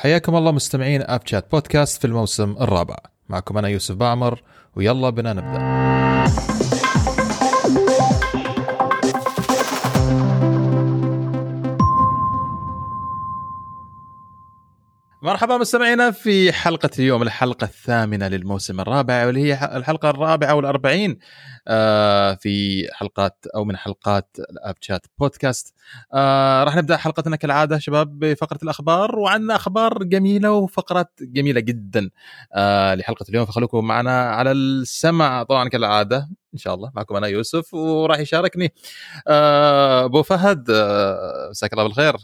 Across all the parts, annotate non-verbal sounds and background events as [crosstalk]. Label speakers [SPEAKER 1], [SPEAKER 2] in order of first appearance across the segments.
[SPEAKER 1] حياكم الله مستمعين اب شات بودكاست في الموسم الرابع. معكم أنا يوسف بعمر ويلا بنا نبدأ. مرحبا مستمعينا في حلقة اليوم الحلقة الثامنة للموسم الرابع واللي هي الحلقة الرابعة والأربعين آه، في حلقات أو من حلقات الأب شات بودكاست. آه، راح نبدأ حلقتنا كالعادة شباب بفقرة الأخبار وعندنا أخبار جميلة وفقرات جميلة جدا آه، لحلقة اليوم. فخلوكم معنا على السمع طبعا كالعادة إن شاء الله. معكم أنا يوسف وراح يشاركني. أبو فهد مساك الله بالخير.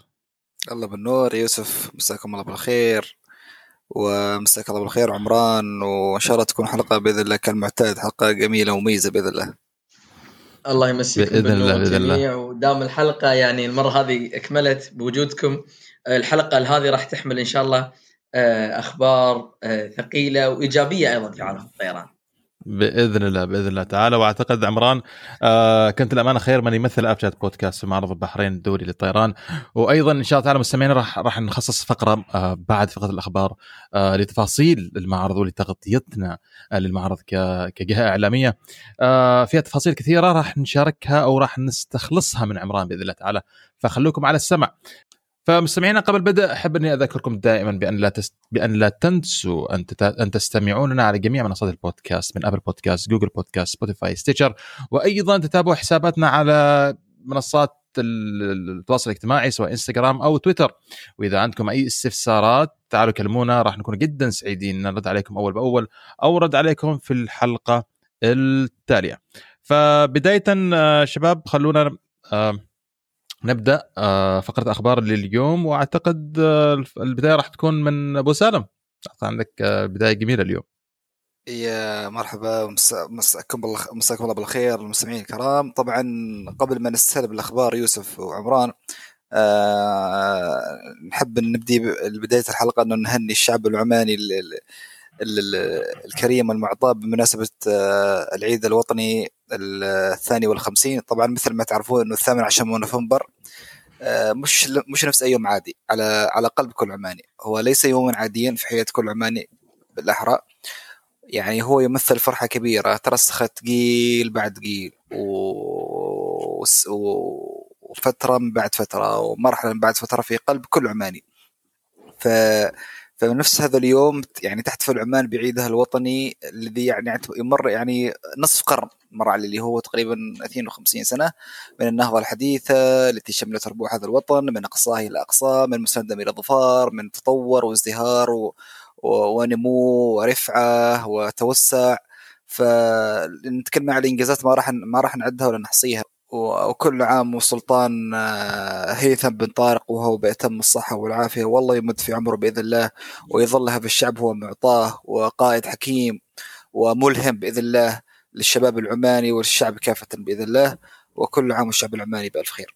[SPEAKER 2] الله بالنور يوسف مساكم الله بالخير. ومساك الله بالخير عمران وإن شاء الله تكون حلقة بإذن الله كالمعتاد حلقة جميلة ومميزة بإذن الله.
[SPEAKER 3] الله يمسيكم
[SPEAKER 1] بإذن الله بإذن الله.
[SPEAKER 3] ودام الحلقة يعني المرة هذه أكملت بوجودكم. الحلقة هذه راح تحمل إن شاء الله آه، أخبار آه، ثقيلة وإيجابية أيضا في عالم الطيران.
[SPEAKER 1] بإذن الله بإذن الله تعالى. وأعتقد عمران آه كنت الامانه خير من يمثل أب شات بودكاست في معرض البحرين الدولي للطيران وأيضا إن شاء الله تعالى مستمعين راح راح نخصص فقرة آه بعد فقرة الأخبار آه لتفاصيل المعرض ولتغطيتنا آه للمعرض كجهة إعلامية. آه فيها تفاصيل كثيرة راح نشاركها أو راح نستخلصها من عمران بإذن الله تعالى. فخلوكم على السمع. فمستمعينا قبل البدء أحب أني أذكركم دائما بأن لا تست... بأن لا تنسوا أن تت... أن تستمعوننا على جميع منصات البودكاست من Apple Podcasts، Google Podcasts، Spotify، Stitcher وأيضا تتابعوا حساباتنا على منصات التواصل الاجتماعي سواء انستغرام أو تويتر وإذا عندكم أي استفسارات تعالوا كلمونا راح نكون جدا سعيدين. نرد عليكم أول بأول أو رد عليكم في الحلقة التالية. فبداية آه، شباب خلونا آه، نبدأ آه، فقرة أخبار لليوم وأعتقد آه، البداية راح تكون من أبو سالم. عندك آه، بداية جميلة اليوم.
[SPEAKER 2] يا مرحبا مساكم الله مساكم الله بالخير المستمعين الكرام. طبعا قبل ما نستهل بالأخبار يوسف وعمران أه نحب نبدي بداية الحلقة أنه نهني الشعب العماني الكريم المعطاء بمناسبة العيد الوطني. الثاني والخمسين. طبعا مثل ما تعرفون إنه الثامن عشر من نوفمبر آه، مش مش نفس أي يوم عادي. على على قلب كل عماني. هو ليس يوما عاديا في حياة كل عماني بالأحرى. يعني هو يمثل فرحة كبيرة ترسخت ثقيل بعد ثقيل و... وفترة من بعد فترة ومرحلة من بعد فترة في قلب كل عماني. ف فنفس هذا اليوم يعني تحتفل عمان بعيدها الوطني الذي يعني يمر يعني نصف قرن. مر على اللي هو تقريبا 52 سنة من النهضة الحديثة التي شملت ربوع هذا الوطن من أقصاه إلى أقصاه من مسندم إلى ظفار من تطور وازدهار و... و... ونمو ورفعة وتوسع. فنتكلم على الإنجازات ما راح ما راح نعدها ولا نحصيها. وكل عام والسلطان آه، هيثم بن طارق وهو بأتم الصحة والعافية والله يمد في عمره بإذن الله ويظل هذا الشعب هو معطاه وقائد حكيم وملهم بإذن الله. للشباب العماني والشعب كافة بإذن الله وكل عام والشعب العماني بألف خير.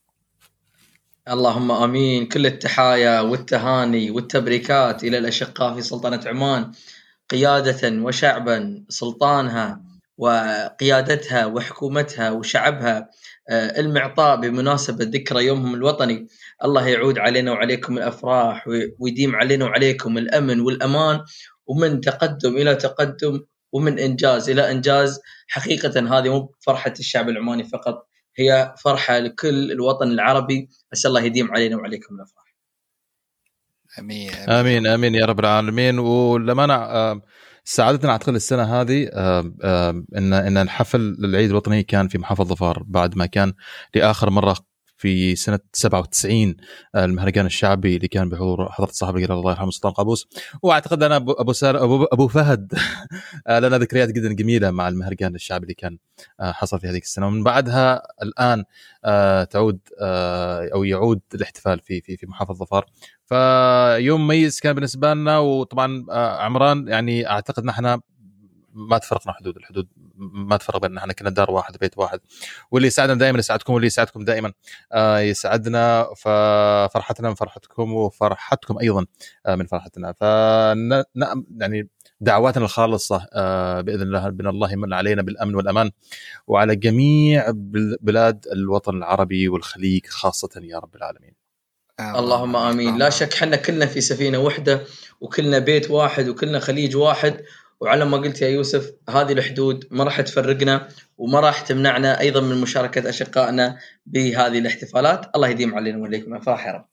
[SPEAKER 3] اللهم آمين. كل التحايا والتهاني والتبريكات إلى الأشقاء في سلطنة عمان قيادة وشعبا سلطانها وقيادتها وحكومتها وشعبها آه، المعطاء بمناسبة ذكرى يومهم الوطني. الله يعود علينا وعليكم الأفراح ويديم علينا وعليكم الأمن والأمان ومن تقدم إلى تقدم ومن إنجاز إلى إنجاز حقيقة هذه مو فرحة الشعب العماني فقط هي فرحة لكل الوطن العربي. أسأل الله يديم علينا وعليكم الأفراح.
[SPEAKER 1] آمين آمين. آمين يا رب العالمين. ولما انا سعادتنا اعتقد السنة هذه إن إن الحفل العيد الوطني كان في محافظة ظفار بعد ما كان لآخر مرة في سنة 97 آه، المهرجان الشعبي اللي كان بحضور حضرة صاحب الجلاله الله يرحمه سلطان قابوس. وأعتقد أنا ابو أبو, أبو, أبو فهد [laughs] آه، لنا ذكريات جدا جميلة مع المهرجان الشعبي اللي كان آه، حصل في هذيك السنة. ومن بعدها الآن تعود أو يعود الاحتفال في في في محافظة ظفار. فيوم مميز كان بالنسبة لنا وطبعا عمران يعني أعتقد نحن ما تفرقنا حدود الحدود ما تفرق بيننا إحنا كنا دار واحد بيت واحد. واللي يسعدنا دائما يسعدكم واللي يسعدكم دائما آه يسعدنا ففرحتنا من فرحتكم وفرحتكم أيضا آه من فرحتنا. ف يعني دعواتنا الخالصة آه بإذن الله بان الله يمن علينا بالأمن والأمان. وعلى جميع بلاد الوطن العربي والخليج خاصة يا رب العالمين.
[SPEAKER 3] اللهم آمين. لا شك حنا كلنا في سفينة واحدة وكلنا بيت واحد وكلنا خليج واحد. وعلى ما قلت يا يوسف هذه الحدود ما راح تفرقنا وما راح تمنعنا أيضا من مشاركة أشقائنا بهذه الاحتفالات. الله يديم علينا وعليكم افراح يا رب.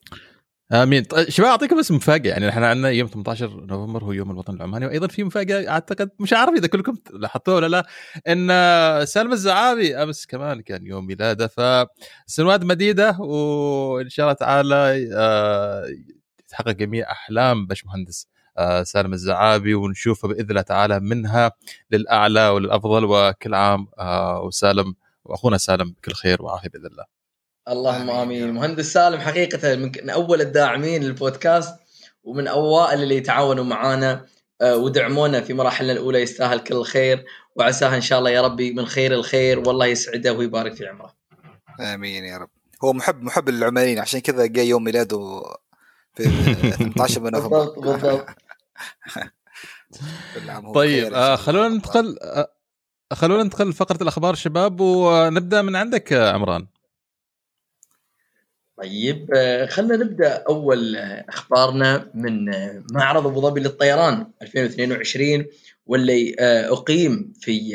[SPEAKER 1] آمين. طيب شباب أعطيكم بس مفاجأة. يعني إحنا عندنا يوم 18 نوفمبر هو يوم الوطن العماني. وأيضا في مفاجأة أعتقد مش عارف إذا كلكم لاحظتوها ولا لا إن سالم الزعابي أمس كمان كان يوم ميلاده. فسنوات مديدة وإن شاء الله تعالى آه، يتحقق جميع أحلام باشمهندس سالم الزعابي ونشوفه بإذن الله تعالى منها للأعلى وللأفضل. وكل عام آه، وسالم وأخونا سالم بكل خير وعافية بإذن الله.
[SPEAKER 3] اللهم آمين مهندس سالم حقيقة من أول الداعمين للبودكاست ومن أوائل اللي يتعاونوا معنا آه، ودعمونا في مراحلنا الأولى. يستاهل كل الخير وعساها إن شاء الله يا ربي من خير الخير. والله يسعده ويبارك في عمره.
[SPEAKER 2] آمين يا رب. هو محب محب للعمانيين عشان كذا جاي يوم ميلاده في 18 من نوفمبر.
[SPEAKER 3] بالضبط بالضبط. [laughs] [laughs]
[SPEAKER 1] طيب آه خلونا ندخل آه خلونا ندخل فقره الأخبار شباب ونبدأ من عندك عمران.
[SPEAKER 3] طيب خلينا نبدأ أول أخبارنا من معرض أبو ظبي للطيران 2022 واللي أقيم في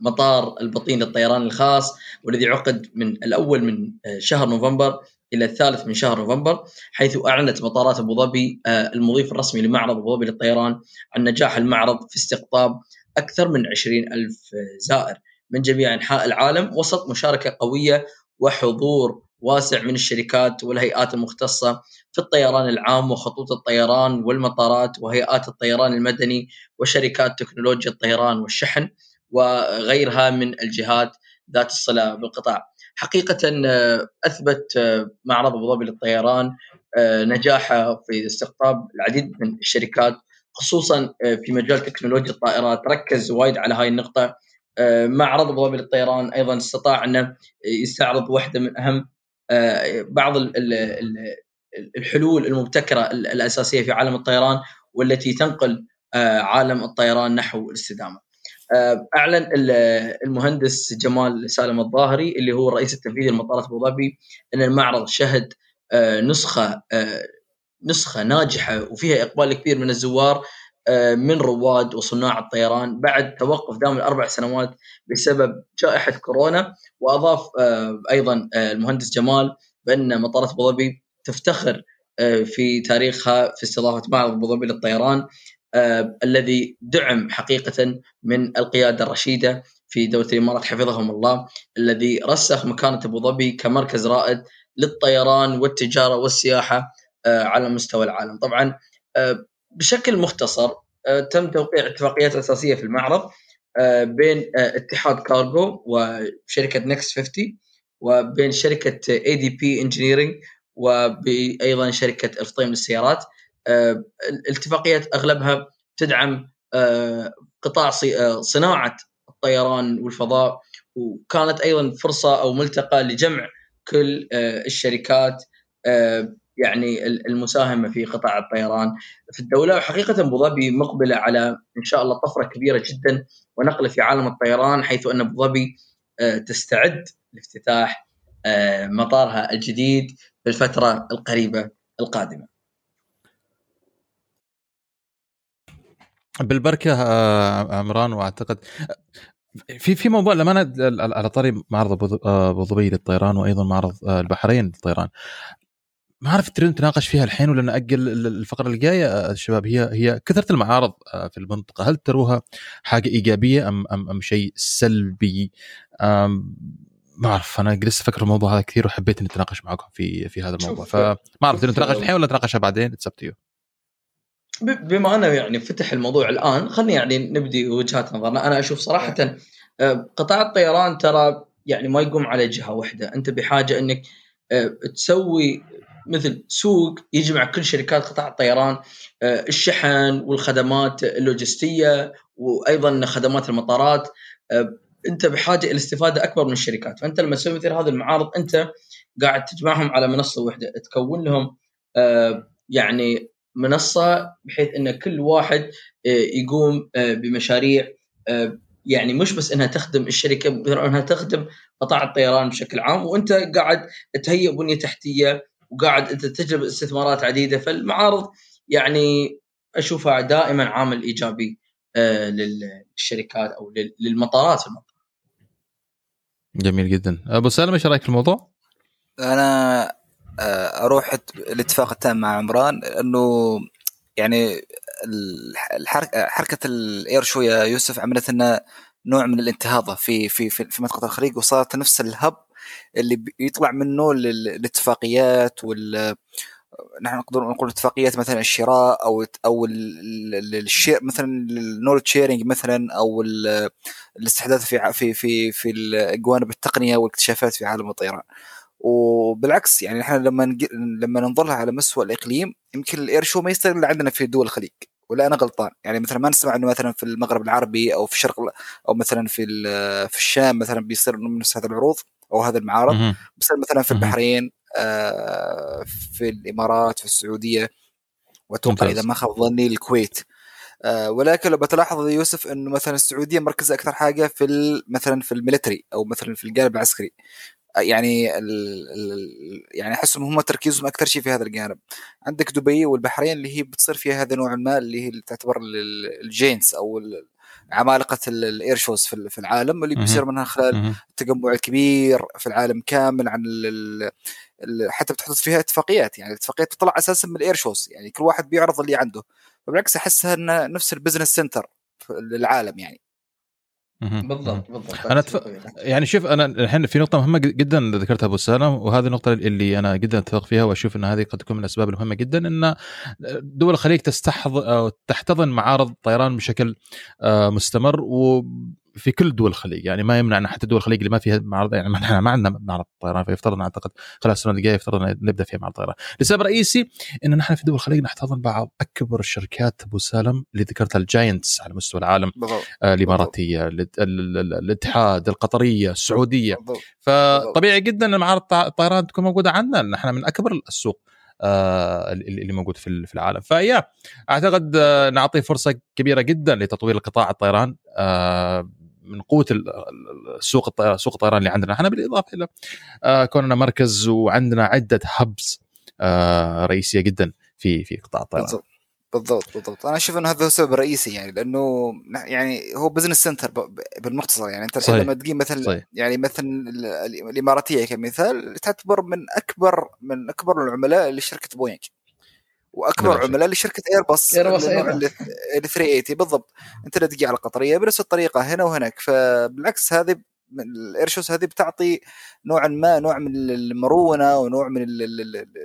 [SPEAKER 3] مطار البطين للطيران الخاص والذي عقد من الأول من شهر نوفمبر إلى الثالث من شهر نوفمبر حيث أعلنت مطارات أبو ظبي المضيف الرسمي لمعرض أبو ظبي للطيران عن نجاح المعرض في استقطاب أكثر من 20 ألف زائر من جميع أنحاء العالم وسط مشاركة قوية وحضور واسع من الشركات والهيئات المختصة في الطيران العام وخطوط الطيران والمطارات وهيئات الطيران المدني وشركات تكنولوجيا الطيران والشحن وغيرها من الجهات ذات الصلة بالقطاع. حقيقة أثبت معرض أبو ظبي للطيران نجاحه في استقطاب العديد من الشركات خصوصا في مجال تكنولوجيا الطائرات ركز وايد على هاي النقطة معرض أبو ظبي للطيران أيضا استطاع أنه يستعرض واحدة من أهم بعض الحلول المبتكرة الأساسية في عالم الطيران والتي تنقل عالم الطيران نحو الاستدامة. أعلن المهندس جمال سالم الظاهري اللي هو الرئيس التنفيذي لمطارات أبو ظبي أن المعرض شهد نسخة نسخة ناجحة وفيها إقبال كبير من الزوار من رواد وصناع الطيران بعد توقف دام الأربع سنوات بسبب جائحة كورونا. وأضاف أيضا المهندس جمال بأن مطارات أبو ظبي تفتخر في تاريخها في استضافة معرض أبو ظبي للطيران. الذي دعم حقيقة من القيادة الرشيدة في دولة الإمارات حفظهم الله الذي رسخ مكانة أبو ظبي كمركز رائد للطيران والتجارة والسياحة على مستوى العالم. طبعا بشكل مختصر تم توقيع اتفاقيات أساسية في المعرض بين اتحاد كارغو وشركة Next 50 وبين شركة ADP Engineering وأيضا شركة الفطيم للسيارات. الاتفاقيات أغلبها تدعم قطاع صناعة الطيران والفضاء وكانت أيضا فرصة أو ملتقى لجمع كل الشركات يعني المساهمة في قطاع الطيران في الدولة وحقيقة أبو ظبي مقبلة على إن شاء الله طفرة كبيرة جدا ونقلة في عالم الطيران حيث أن أبو ظبي تستعد لافتتاح مطارها الجديد في الفترة القريبة القادمة.
[SPEAKER 1] بالبركة عمران وأعتقد في في موضوع للامانه على طاري معرض أبو ظبي للطيران وأيضا معرض البحرين للطيران. ما أعرف تريدون نتناقش فيها الحين ولا نأجل الفقرة الجاية؟ الشباب هي هي كثرة المعارض في المنطقة هل تروها حاجة إيجابية أم أم, أم شيء سلبي؟ أم ما أعرف أنا جلست أفكر في الموضوع هذا كثير وحبيت اني أتناقش معكم في في هذا الموضوع. فما أعرف نتناقش الحين ولا نتناقشها بعدين؟ اتس
[SPEAKER 3] بما أنه يعني فتح الموضوع الآن خليني يعني نبدي وجهات نظرنا. أنا أشوف صراحة قطاع الطيران ترى يعني ما يقوم على جهة واحدة. أنت بحاجة أنك تسوي مثل سوق يجمع كل شركات قطاع الطيران الشحن والخدمات اللوجستية وأيضا خدمات المطارات. أنت بحاجة إلى استفادة أكبر من الشركات. فأنت لما تسوي مثل هذه المعارض أنت قاعد تجمعهم على منصة واحدة تكون لهم يعني منصة بحيث إن كل واحد يقوم بمشاريع يعني مش بس إنها تخدم الشركة إنها تخدم قطاع الطيران بشكل عام وأنت قاعد تهيئ بنية تحتية وقاعد أنت تجلب استثمارات عديدة فالمعارض يعني أشوفها دائما عامل إيجابي آه، للشركات أو للمطارات المطار.
[SPEAKER 1] جميل جدا أبو سالم إيش رأيك في الموضوع؟
[SPEAKER 2] أنا آه، أروح الاتفاق التام مع عمران إنه يعني حركة ال air show يا يوسف عملت لنا نوع من الانتهاضة في في في, منطقة الخليج وصارت نفس ال hub اللي يطلع منه الاتفاقيات وال نحن نقدر نقول اتفاقيات مثلا الشراء أو أو ال share مثلا ال knowledge sharing مثلا أو الاستحداث في في في في جوانب التقنية والإكتشافات في عالم الطيران. وبالعكس يعني إحنا لما لما ننظرها على مستوى الإقليم يمكن ال air show ما يصير الا عندنا في دول الخليج ولا أنا غلطان. يعني مثلا ما نسمع إنه مثلا في المغرب العربي أو في الشرق أو مثلا في في الشام مثلا بيصير نفس هذه العروض أو هذه المعارض. بيصير مثلا في البحرين آه، في الإمارات في السعودية وأتوقع إذا ما خاب ظني الكويت. آه، ولكن لو بتلاحظ يوسف إنه مثلا السعودية مركزة أكثر حاجة في مثلا في الميلتري أو مثلا في الجانب العسكري. يعني ال ال يعني أحس إنهم هم تركيزهم أكثر شيء في هذا الجانب. عندك دبي والبحرين اللي هي بتصير فيها هذا نوع ما اللي هي تعتبر ال giants أو عمالقة ال air shows في العالم اللي بيصير منها خلال التجمع الكبير في العالم كامل عن حتى بتحط فيها اتفاقيات. يعني الاتفاقيات تطلع أساسا من ال air shows يعني كل واحد بيعرض اللي عنده. فبالعكس أحسها انها نفس ال business center للعالم يعني.
[SPEAKER 3] بالضبط بالضبط.
[SPEAKER 1] أنا أتف... يعني شوف أنا الحين في نقطة مهمة جدا ذكرتها أبو سالم وهذه النقطة اللي أنا جدا أتفق فيها وأشوف إن هذه قد تكون من الأسباب المهمة جدا إن دول الخليج تستحضر أو تحتضن معارض طيران بشكل آه، مستمر و في كل دول الخليج يعني ما يمنع ان حتى دول الخليج اللي ما فيها معرض يعني إحنا ما عندنا معرض طيران فيفترض ان أعتقد. خلال السنة الجاية يفترض ان نبدأ فيها معرض طيران لسبب رئيسي ان نحن في دول الخليج نحتضن بعض أكبر الشركات أبو سالم اللي ذكرتها الجاينتس على مستوى العالم. آه الإماراتية الاتحاد القطرية السعودية. فطبيعي جدا إن معارض الطيران تكون موجودة عندنا نحن من أكبر السوق آه، اللي موجود في العالم. فيا أعتقد آه، نعطيه فرصة كبيرة جدا لتطوير القطاع الطيران. آه، من قوة السوق سوق الطيران اللي عندنا إحنا بالإضافة إلى كوننا مركز وعندنا عدة hubs رئيسية جدا في في قطاع الطيران بالضبط.
[SPEAKER 2] بالضبط بالضبط أنا أشوف إنه هذا هو السبب الرئيسي يعني لأنه يعني هو business center بالمختصر يعني أنت صحيح. لما تجي مثلا صحيح. يعني مثلا الإماراتية كمثال تعتبر من أكبر من أكبر العملاء لشركه بوينغ وأكبر عملاء لشركة ايرباص
[SPEAKER 3] ايرباص
[SPEAKER 2] ال 380 بالضبط. أنت لا تجي على القطريه بنفس الطريقة هنا وهناك. فبالعكس هذه الإيرشوس هذه بتعطي نوعا ما نوع من المرونة ونوع من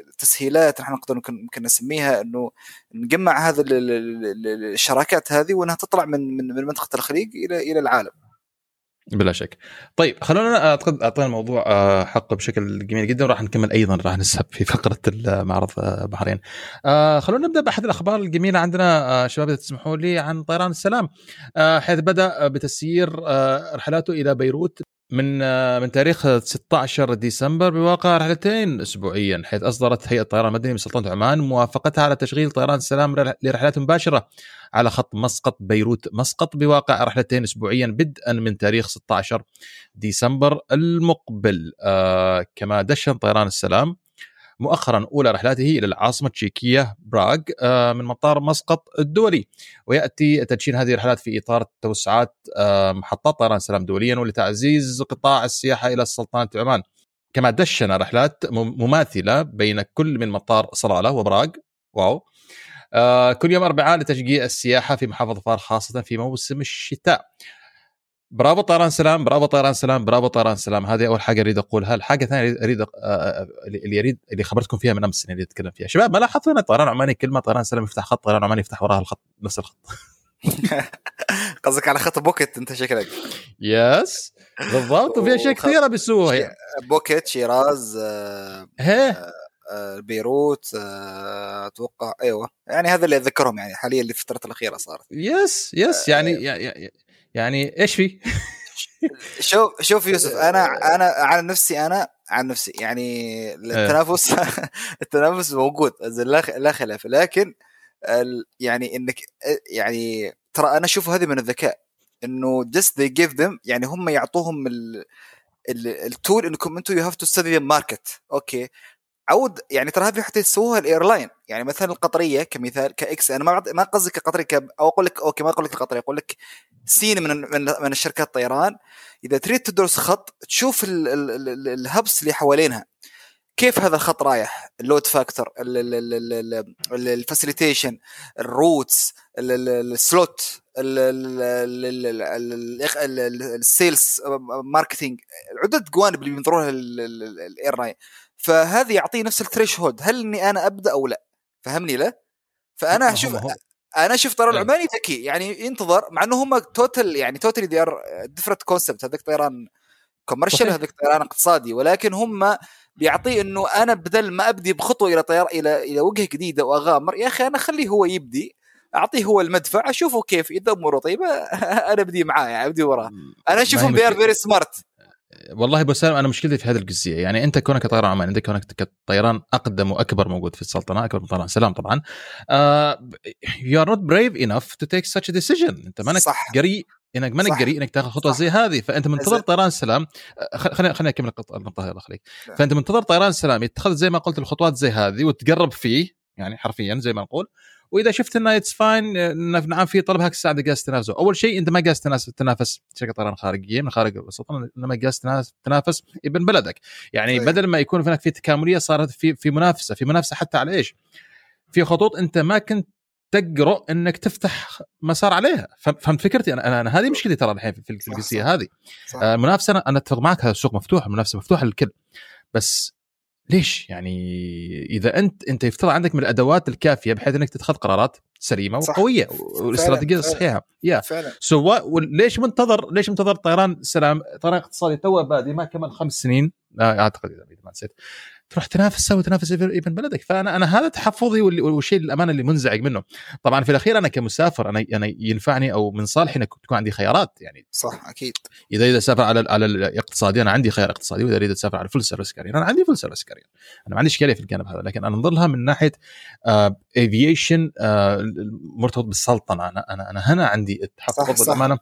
[SPEAKER 2] التسهيلات نحن نقدر ممكن نسميها إنه نجمع هذه الشراكات هذه وإنها تطلع من من منطقة الخليج إلى إلى العالم.
[SPEAKER 1] بلا شك. طيب خلونا أعتقد أعطينا الموضوع آه، حقه بشكل جميل جدا وراح نكمل أيضا راح نسحب في فقرة معرض آه، بحرين. آه، خلونا نبدأ بأحد الأخبار الجميلة عندنا شباب إذا تسمحوا لي عن طيران السلام حيث بدأ بتسيير رحلاته إلى بيروت من من تاريخ 16 ديسمبر بواقع رحلتين اسبوعيا حيث أصدرت هيئة الطيران المدني بسلطنه عمان موافقتها على تشغيل طيران السلام لرحلات مباشرة على خط مسقط بيروت مسقط بواقع رحلتين اسبوعيا بدءا من تاريخ 16 ديسمبر المقبل. آه كما دشن طيران السلام مؤخرا أولى رحلاته إلى العاصمة التشيكيه براغ آه، من مطار مسقط الدولي. ويأتي تدشين هذه الرحلات في إطار توسعات آه، محطات طيران السلام دوليا ولتعزيز قطاع السياحة إلى سلطنه عمان. كما دشن رحلات مماثلة بين كل من مطار صلالة وبراغ. Wow! آه كل يوم أربعاء لتشجيع السياحة في محافظة ظفار خاصة في موسم الشتاء. برافو طيران سلام برافو طيران سلام برافو طيران سلام. هذه أول حاجة أريد أقولها. الحاجة الثانية اريد آه، آه، اللي اريد اللي خبرتكم فيها من أمس اللي أتكلم فيها. شباب ما لاحظتوا أن طيران العماني كل ما طيران سلام يفتح خط؟ طيران العماني يفتح وراها الخط نفس الخط. [laughs]
[SPEAKER 2] قصدك على خط بوكيت أنت شكلك.
[SPEAKER 1] yes بالضبط وفي اشياء كثيرة بيسووها.
[SPEAKER 2] بوكيت شيراز آه آه، بيروت أتوقع. أيوه. يعني هذا اللي اتذكرهم يعني حاليا اللي في الفترة الأخيرة صارت.
[SPEAKER 1] يس يس يعني يعني إيش في؟ [laughs]
[SPEAKER 2] شوف شوف يوسف [laughs] أنا أنا عن نفسي أنا عن نفسي يعني التنافس [laughs] التنافس موجود لا خلاف لكن يعني إنك يعني ترى أنا أشوف هذه من الذكاء إنه just they give them يعني هم يعطوهم at all إنكم أنتم you have to study market okay عود يعني ترى هذه حتى يسووها ال airline يعني مثلا القطريه كمثال كاكس أنا ما ما قصدي كقطري ك... أو أقول لك okay ما أقول لك القطريه أقول لك سين من من, من الشركات الطيران اذا تريد تدرس خط تشوف ال... ال... ال... ال hubs اللي حوالينها كيف هذا الخط رايح اللود فاكتور الفاسيليتيشن الروتس السلوت ال sales marketing عده جوانب اللي بينظرونها ال airline فهذا يعطيه نفس ال threshold هل إني أنا أبدأ أو لا؟ فهمني له فأنا أشوف أنا أشوف طيران إيه. العماني ذكي يعني ينتظر مع إنه هم total يعني totally they are different concept هذاك طيران commercial هذاك طيران اقتصادي ولكن هم بيعطيه إنه أنا بدل ما أبدي بخطوة إلى طيار إلى إلى وجهه جديده واغامر يا أخي أنا خليه هو يبدي أعطيه هو المدفع أشوفه كيف إذا أموره طيبة [laughs] أنا أبدي معاه يعني أبدي وراه. أنا أشوفهم they are very smart
[SPEAKER 1] والله أبو سالم أنا مشكلتي في هذه الجزئية. يعني أنت كونك طيران عمان أنت كونك كطيران أقدم وأكبر موجود في السلطنة أكبر من طيران سلام طبعا you are not brave enough to take such decision أنت مانك جريء إنك مانك جريء إنك تاخذ خطوة زي هذه. فأنت منتظر طيران السلام آه، خليني خليني أكمل النقطة الله يخليك فأنت منتظر طيران السلام يتخذ زي ما قلت الخطوات زي هذه وتقرب فيه يعني حرفيا زي ما نقول وإذا شفت إنه it's fine نعم في طلب هاك الساعة جالس تنافسه. أول شيء أنت ما جالس تنافس شركه طيران خارجيه من خارج السلطنه انما جالس تنافس ابن بلدك. يعني صحيح. بدل ما يكون هناك في تكاملية صارت في في منافسة في منافسة حتى على إيش؟ في خطوط أنت ما كنت تقرأ إنك تفتح مسار عليها. فهمت فكرتي؟ أنا أنا, أنا هذه مشكلتي ترى الحين في القضية هذه. المنافسه آه أنا أتفق معك هذا السوق مفتوح المنافسه مفتوحة للكل. بس ليش؟ يعني إذا انت أنت يفترض عندك من الأدوات الكافية بحيث إنك تتخذ قرارات سليمة صح. وقوية والاستراتيجية الصحيحة. Yeah.
[SPEAKER 2] فعلا.
[SPEAKER 1] So ليش منتظر ليش منتظر طيران سلام طيران اقتصادي تو بادي ما كمل خمس سنين؟ أعتقد إذا ما نسيت. تروح تنافس سوي تنافس ابن بلدك. فأنا أنا هذا تحفظي والشيء الأمانة اللي منزعج منه. طبعا في الأخير أنا كمسافر أنا أنا ينفعني أو من صالحي إنك تكون عندي خيارات يعني.
[SPEAKER 2] صح أكيد.
[SPEAKER 1] إذا إذا سافر على على الاقتصادي أنا عندي خيار اقتصادي وإذا اريد اسافر على full service carrier أنا عندي full service carrier أنا ما عندي إشكالية في الجانب هذا لكن أنا أنظر لها من ناحية آه, آه مرتبط بالسلطنة. أنا أنا أنا هنا عندي التحفظ بالامانه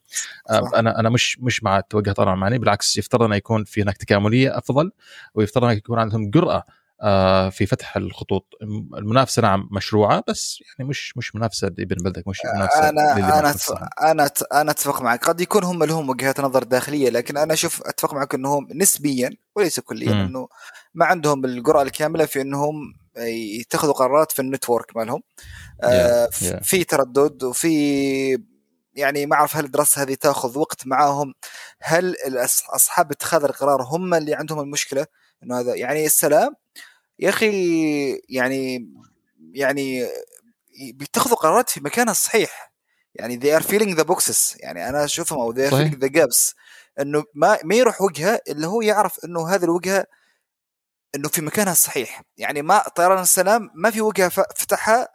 [SPEAKER 1] آه أنا أنا مش مش مع توجه طيران عماني بالعكس يفترض انه يكون في هناك تكاملية أفضل ويفترض انه يكون عندهم جرأة آه، في فتح الخطوط. المنافسة نعم مشروعة بس يعني مش مش منافسة ابن بلدك مش منافسة
[SPEAKER 2] أنا أنا أنا أنا أتفق معك. قد يكون هم لهم وجهات نظر داخلية لكن أنا أشوف أتفق معك إنهم نسبيا وليس كليا إنه ما عندهم الجرأة الكاملة في إنهم يتخذوا قرارات في النتورك مالهم. آه yeah, yeah. في تردد وفي يعني ما أعرف هل الدراسة هذه تأخذ وقت معاهم. هل أصحاب اتخاذ القرار هم اللي عندهم المشكلة؟ إنه هذا يعني السلام يا أخي يعني يعني بيتخذوا قرارات في مكانها الصحيح. يعني they are feeling the boxes. يعني أنا أشوفهم أو they are feeling the gaps. إنه ما ما يروح وجهة إلا هو يعرف إنه هذه الوجهة إنه في مكانها الصحيح يعني ما طيران السلام ما في وجهة فتحها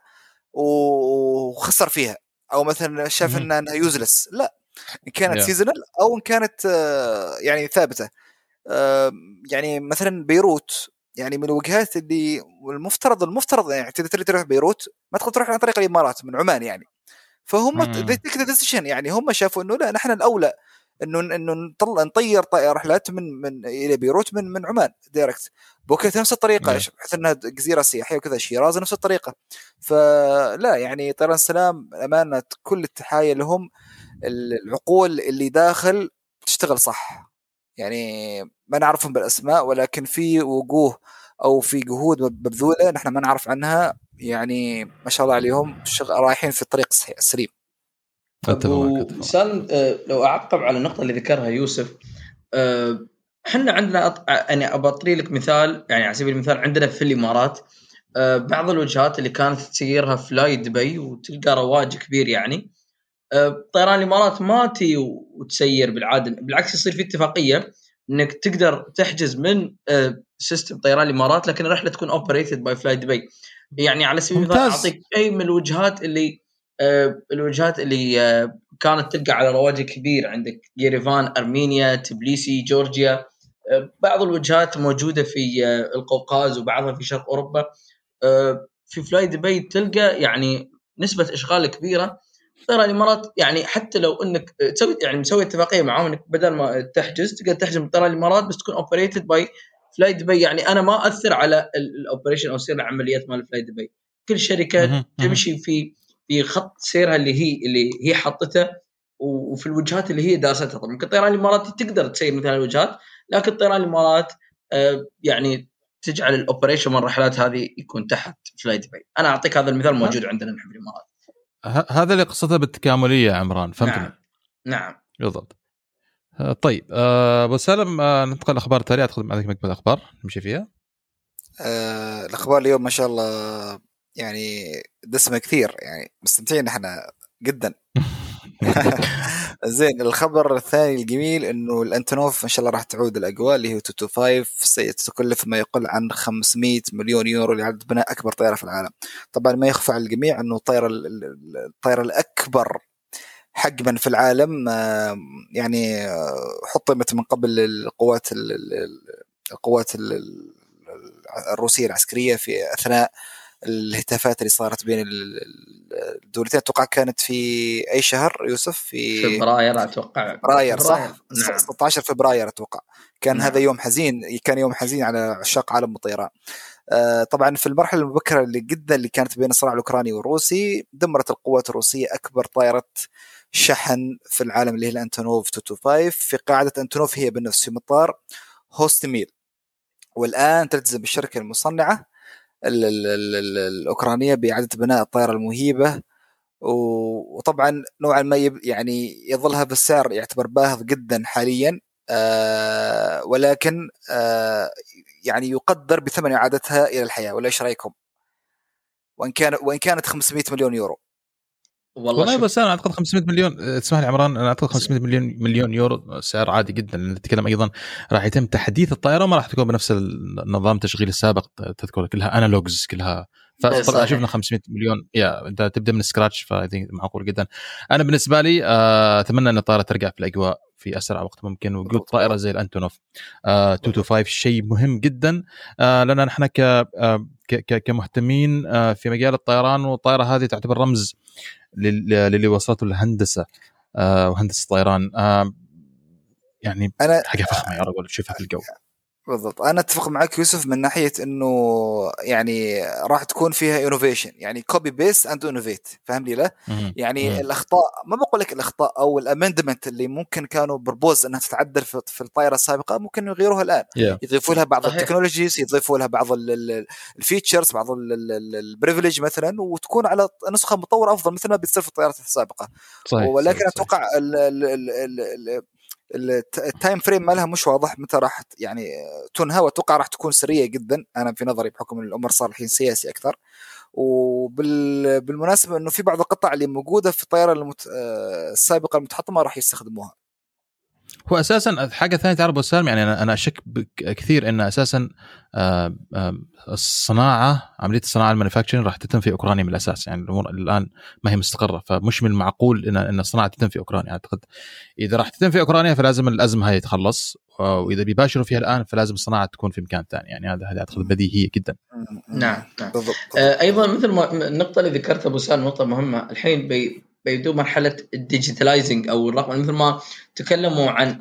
[SPEAKER 2] وخسر فيها. أو مثلا شاف إنها يوزلس لا. إن كانت yeah. سيزونال أو إن كانت آه، يعني ثابتة. يعني مثلا بيروت. يعني من الوجهات اللي المفترض المفترض يعني تريد تروح بيروت. ما تقدر تروح عن طريق الإمارات من عمان يعني. فهم decision يعني هم شافوا إنه لا نحن الأولى. إنه إنه نطلع نطير رحلات من من إلى بيروت من من عمان direct، فوكيت نفس الطريقة بحيث إنها جزيرة سياحية وكذا شيراز نفس الطريقة. فلا يعني طيران السلام أمانة كل التحايا لهم العقول اللي داخل تشتغل صح. يعني ما نعرفهم بالأسماء ولكن في وجوه أو في جهود مبذولة نحن ما نعرف عنها. يعني ما شاء الله عليهم رايحين في الطريق السليم
[SPEAKER 3] سان آه، لو اعقب على النقطة اللي ذكرها يوسف آه، إحنا عندنا أط... يعني أبى لك مثال يعني على سبيل المثال عندنا في الإمارات آه، بعض الوجهات اللي كانت تسيرها فلاي دبي وتلقى رواج كبير يعني طيران الإمارات ما تي وتسير بالعادة بالعكس يصير في اتفاقية إنك تقدر تحجز من system طيران الإمارات لكن الرحلة تكون operated by فلاي دبي يعني على سبيل المثال أعطيك اي من الوجهات اللي الوجهات اللي كانت تلقى على رواج كبير. عندك يريفان أرمينيا تبليسي جورجيا. بعض الوجهات موجودة في القوقاز وبعضها في شرق أوروبا. في فلاي دبي تلقى يعني نسبة إشغال كبيرة. ترى الإمارات يعني حتى لو إنك تسوي يعني مسوي اتفاقية معاهم إنك بدل ما تحجز تقدر تحجز. من ترى الإمارات بس تكون operated by فلاي دبي. يعني أنا ما أثر على ال operation أو سير العمليات مال فلاي دبي. كل شركة تمشي في في خط سيرها اللي هي اللي هي حطته وفي الوجهات اللي هي دارستها طبعا ممكن طيران الامارات تقدر تسير مثل الوجهات لكن طيران الإمارات آه، يعني تجعل ال operation من الرحلات هذه يكون تحت فلاي دبي أنا أعطيك هذا المثال موجود عندنا نحن في الإمارات.
[SPEAKER 1] هذا اللي قصدته بالتكاملية عمران. فهمتني؟
[SPEAKER 3] نعم. نعم.
[SPEAKER 1] بالضبط. آه، طيب آه، أبو سالم ننتقل الاخبار التاليه ادخل عليك مكتبه الاخبار نمشي فيها.
[SPEAKER 2] آه الأخبار اليوم ما شاء الله يعني دسمة كثير يعني مستمتعين إحنا جدا. [laughs] زين الخبر الثاني الجميل إنه الأنتونوف إن شاء الله راح تعود الأجواء اللي هي 225 ستكلف ما يقل عن 500 مليون يورو لاعاده بناء أكبر طيارة في العالم. طبعا ما يخفى على الجميع إنه الطيارة الطيارة الأكبر حجما في العالم يعني حطمت من قبل القوات القوات الروسية العسكرية في أثناء الهتافات اللي صارت بين الدولتين. أتوقع كانت في أي شهر يوسف؟
[SPEAKER 3] في فبراير أتوقع.
[SPEAKER 2] فبراير صح؟ نعم. 16 فبراير أتوقع. كان نعم. هذا يوم حزين كان يوم حزين على عشاق عالم الطيران. آه طبعا في المرحلة المبكرة اللي جدا اللي كانت بين الصراع الاوكراني والروسي دمرت القوات الروسية أكبر طائرة شحن في العالم اللي هي الأنتونوف 225 في قاعدة أنتونوف هي بالنفس في مطار هوستميل والآن تلتزم الشركة المصنعة. الأوكرانية بإعادة بناء الطائرة المهيبة وطبعا نوعا ما يعني يظل هذا السعر يعتبر باهظ جدا حاليا آه ولكن آه يعني يقدر بثمن إعادتها إلى الحياة ولا إيش رأيكم؟ وإن كان وإن كانت 500 مليون يورو
[SPEAKER 1] والله, والله بس أنا أعتقد 500 مليون اسمح لي عمران أنا أعتقد 500 مليون مليون يورو سعر عادي جدا. لأن نتكلم أيضا راح يتم تحديث الطائرة وما راح تكون بنفس النظام التشغيل السابق تذكر كلها analogues كلها. فطبعا شفنا 500 مليون يا أنت تبدأ من scratch معقول جدا. أنا بالنسبة لي آه، أتمنى إن الطائرة ترجع في الأجواء في أسرع وقت ممكن وجود طائرة زي الأنتونوف. آه 225 شيء مهم جدا. آه لأن نحن ك آه كمهتمين آه في مجال الطيران والطائرة هذه تعتبر رمز للي وصلته الهندسة آه وهندسة الطيران. يعني أنا حاجة فخمة يا رجل تشوفها في الجو
[SPEAKER 2] بالضبط. أنا أتفق معك يوسف من ناحية إنه يعني راح تكون فيها innovation يعني copy paste and innovate فاهم لي لا؟ يعني مم. الأخطاء ما بقول لك الأخطاء أو ال amendment اللي ممكن كانوا propose إنها تتعدل في, في الطائرة السابقة ممكن يغيروها الآن. Yeah. يضيفوا لها بعض ال technologies يضيفوا لها بعض ال features بعض ال privilege مثلا وتكون على نسخة مطورة أفضل مثل ما بتصير في الطائرات السابقة. صحيح ولكن صحيح. أتوقع ال time frame مالها مش واضح متى راح يعني تنهى وأتوقع راح تكون سريه جدا. أنا في نظري بحكم الأمر صار الحين سياسي أكثر. وبالمناسبه إنه في بعض القطع اللي موجودة في الطياره المت... السابقة المتحطمة راح يستخدموها.
[SPEAKER 1] هو أساسا حاجة ثانية تعرف ابو سالم يعني أنا أنا أشك كثير إن أساسا آه، آه، الصناعة عملية الصناعة المانيفاكتشرنج راح تتم في أوكرانيا من الأساس يعني الأمور الآن ما هي مستقرة فمش من المعقول ان إن الصناعة تتم في أوكرانيا أعتقد. إذا راح تتم في أوكرانيا فلازم الأزمة هذه تخلص وإذا بيباشروا فيها الآن فلازم الصناعة تكون في مكان ثاني يعني هذا هذا أعتقد بديهية جدا.
[SPEAKER 3] نعم نعم. بالضبط. آه أيضا مثل ما النقطة اللي ذكرتها أبو سالم نقطة مهمة. الحين بي بيبدو مرحلة ال digitalizing أو الرقم مثل ما تكلموا عن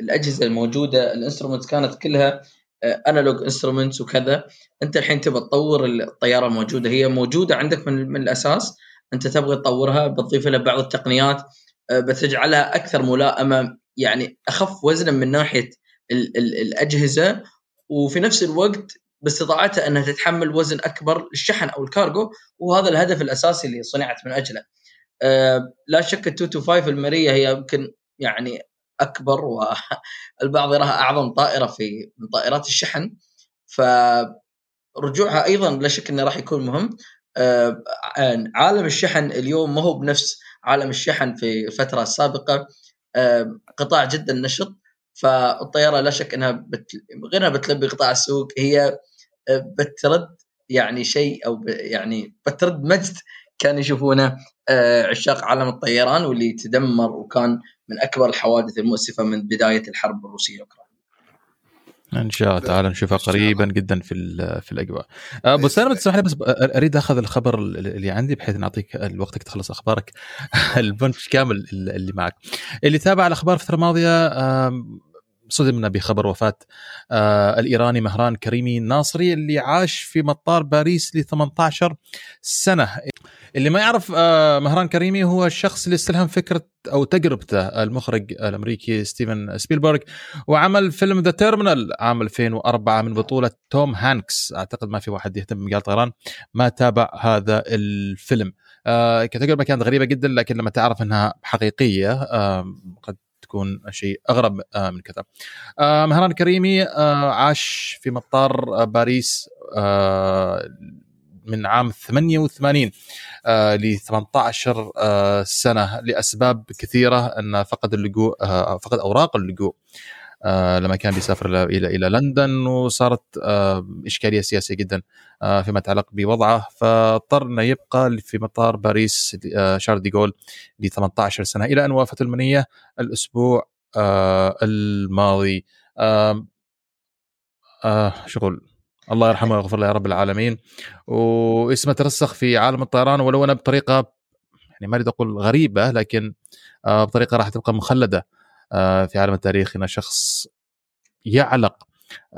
[SPEAKER 3] الأجهزة الموجودة ال instruments كانت كلها analogue instruments وكذا. أنت الحين تبغى تطور الطيارة الموجوده هي موجودة عندك من, من الأساس. أنت تبغى تطورها بتضيف لها بعض التقنيات آه، بتجعلها أكثر ملائمة يعني أخف وزنا من ناحية ال ال الأجهزة. وفي نفس الوقت باستطاعتها أنها تتحمل وزن أكبر للشحن أو الكارغو. وهذا الهدف الأساسي اللي صنعت من أجله. آه، لا شك ال 225 الماريه هي يمكن يعني أكبر والبعض يراها أعظم طائرة في من طائرات الشحن. فرجوعها أيضا لا شك إنه راح يكون مهم. آه، عالم الشحن اليوم ما هو بنفس عالم الشحن في الفترة السابقة. آه، قطاع جدا نشط. فالطيارة لا شك إنها بت... بتلبي قطاع السوق. هي بترد يعني شيء أو ب... يعني بترد مجد كانوا يشوفونه. آه، عشاق عالم الطيران واللي تدمر وكان من أكبر الحوادث المؤسفة من بداية الحرب الروسية الاوكرانيه.
[SPEAKER 1] إن شاء الله تعالى نشوفها قريبا جدا في في الأجواء. آه، أبو سالم تسمح لي بس أريد أخذ الخبر اللي عندي بحيث نعطيك وقتك تخلص أخبارك [laughs] ال bunch كامل اللي معك. اللي تابع الأخبار الفترة الماضية صدمنا بخبر وفاة آه الإيراني مهران كريمي الناصري اللي عاش في مطار باريس ل 18 سنة اللي ما يعرف آه مهران كريمي هو الشخص اللي استلهم فكرة أو تجربته المخرج الأمريكي ستيفن سبيلبرغ وعمل فيلم The Terminal عام 2004 من بطولة توم هانكس أعتقد ما في واحد يهتم بمجال طيران ما تابع هذا الفيلم آه كتجربة كانت غريبة جدا لكن لما تعرف إنها حقيقية قد تكون شيء أغرب آه من كذا. مهران كريمي عاش في مطار باريس من عام 88 آه ل 18 آه سنة لأسباب كثيرة انه فقد اللجوء آه فقد أوراق اللجوء آه لما كان بيسافر إلى إلى لندن وصارت آه إشكالية سياسية جدا فيما يتعلق بوضعه فاضطر إنه يبقى في مطار باريس شارل دي جول ل 18 سنة إلى أن وافته المنية الأسبوع الماضي. شغل الله يرحمه ويغفر له يا رب العالمين. واسمه ترسخ في عالم الطيران ولو أنا بطريقة يعني ما أريد أقول غريبة لكن آه بطريقة راح تبقى مخلدة آه في عالم التاريخ انه شخص يعلق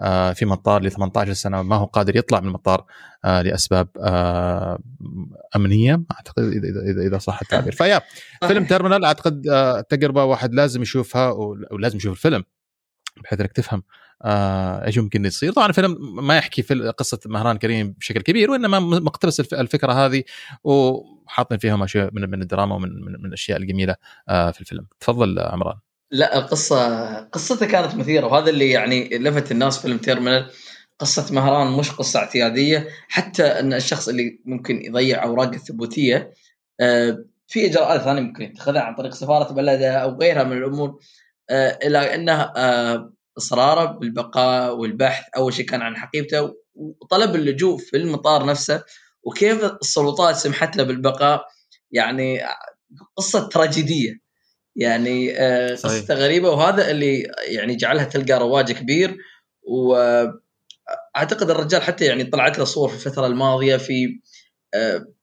[SPEAKER 1] آه في مطار ل 18 سنة ما هو قادر يطلع من المطار لأسباب أمنية أعتقد إذا إذا إذا صح التعبير. فيا فيلم تيرمينال أعتقد تجربة واحد لازم يشوفها ولازم يشوف الفيلم بحيث إنك تفهم آه أيش ممكن يصير؟ طبعا الفيلم ما يحكي في قصة مهران كريم بشكل كبير وإنما مقتبس الفكرة هذه وحاطين فيها اشياء من من الدراما ومن من, من الأشياء الجميلة آه في الفيلم. تفضل عمران.
[SPEAKER 3] لا القصة قصته كانت مثيرة وهذا اللي يعني لفت الناس فيلم تيرمينال قصة مهران مش قصة اعتيادية حتى أن الشخص اللي ممكن يضيع أوراق الثبوتية في إجراءات ثانية ممكن يتخذها عن طريق سفارة بلده أو غيرها من الأمور إلى أنه إصراره بالبقاء والبحث أول شيء كان عن حقيبته وطلب اللجوء في المطار نفسه وكيف السلطات سمحت له بالبقاء؟ يعني قصة تراجيدية. يعني قصته غريبة وهذا اللي يعني جعلها تلقى رواج كبير. واعتقد الرجال حتى يعني طلعت له صور في الفترة الماضية في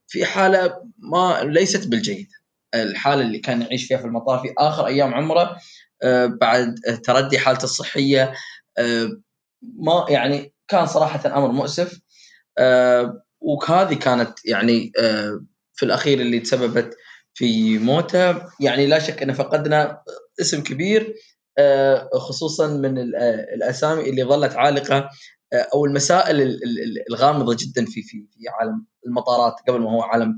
[SPEAKER 3] في حالة ما ليست بالجيده الحالة اللي كان يعيش فيها في المطار في آخر أيام عمره بعد تردي حالته الصحية ما يعني كان صراحة أمر مؤسف وهذه كانت يعني في الأخير اللي تسببت في موته يعني لا شك إن فقدنا اسم كبير خصوصا من الأسامي اللي ظلت عالقة أو المسائل الغامضة جدا في في في عالم المطارات قبل ما هو عالم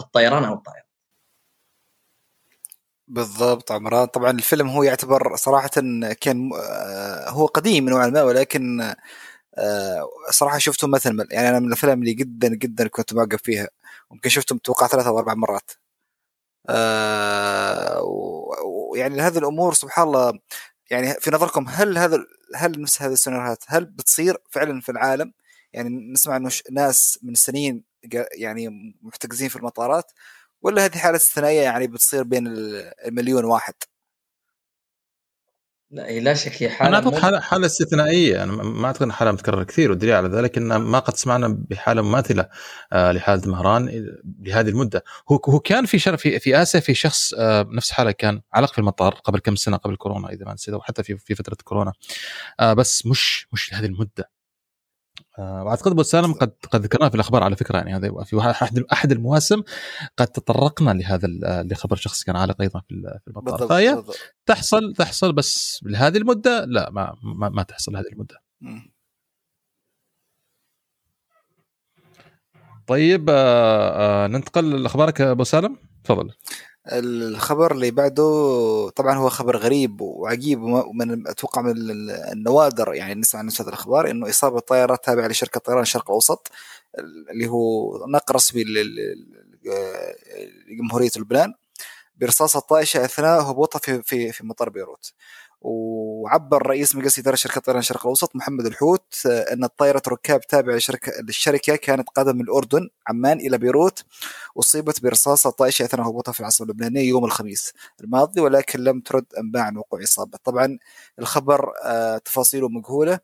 [SPEAKER 3] الطيران أو الطائرة.
[SPEAKER 2] بالضبط عمران. طبعا الفيلم هو يعتبر صراحة كان هو قديم نوعا ما ولكن صراحة شفته مثلا يعني أنا من الأفلام اللي جدا جدا كنت معجب فيها ممكن شفته متوقع ثلاثة أو أربع مرات. ويعني هذه الأمور سبحان الله يعني في نظركم هل هذا هل مثل هذه السيناريوهات هل بتصير فعلا في العالم؟ يعني نسمع إنه ناس من سنين يعني محتجزين في المطارات. ولا هذه حالة استثنائية يعني بتصير بين المليون واحد؟
[SPEAKER 3] لا لا شك هي حالة
[SPEAKER 1] أنا أعتقد حالة, حالة استثنائية. أنا ما أعتقد إن حالة متكررة كثير والدليل على ذلك إن ما قد سمعنا بحالة مماثلة آه لحالة مهران بهذه المدة. هو هو كان في شر في في آسيا في شخص آه نفس حالة كان علق في المطار قبل كم سنة قبل كورونا إذا ما نسيت وحتى في في فترة كورونا. آه بس مش مش لهذه المدة. آه وأعتقد أبو سالم قد قد ذكرناه في الأخبار على فكرة يعني هذا في أحد أحد المواسم قد تطرقنا لهذا لخبر شخص كان عالق أيضا في المطار. فهي تحصل تحصل بس لهذه المدة لا ما ما, ما تحصل هذه المدة. طيب آه آه ننتقل لأخبارك أبو سالم؟ تفضل.
[SPEAKER 2] الخبر اللي بعده طبعا هو خبر غريب وعجيب ومن أتوقع من النوادر يعني نسمع عن هذا الأخبار إنه إصابة طائرة تابعة لشركة طيران الشرق الأوسط اللي هو نقل رسمي لجمهوريه لبنان برصاصة طائشة أثناء هبوطها في في في مطار بيروت. وعبر رئيس مجلس إدارة شركة طيران الشرق الأوسط محمد الحوت أن الطائرة ركاب تابعة لشركة للشركة كانت قادمة من الأردن عمان إلى بيروت أصيبت برصاصة طائشة أثناء هبوطها في العاصمة اللبنانية يوم الخميس الماضي ولكن لم ترد أنباء عن وقوع إصابة. طبعا الخبر تفاصيله مجهولة.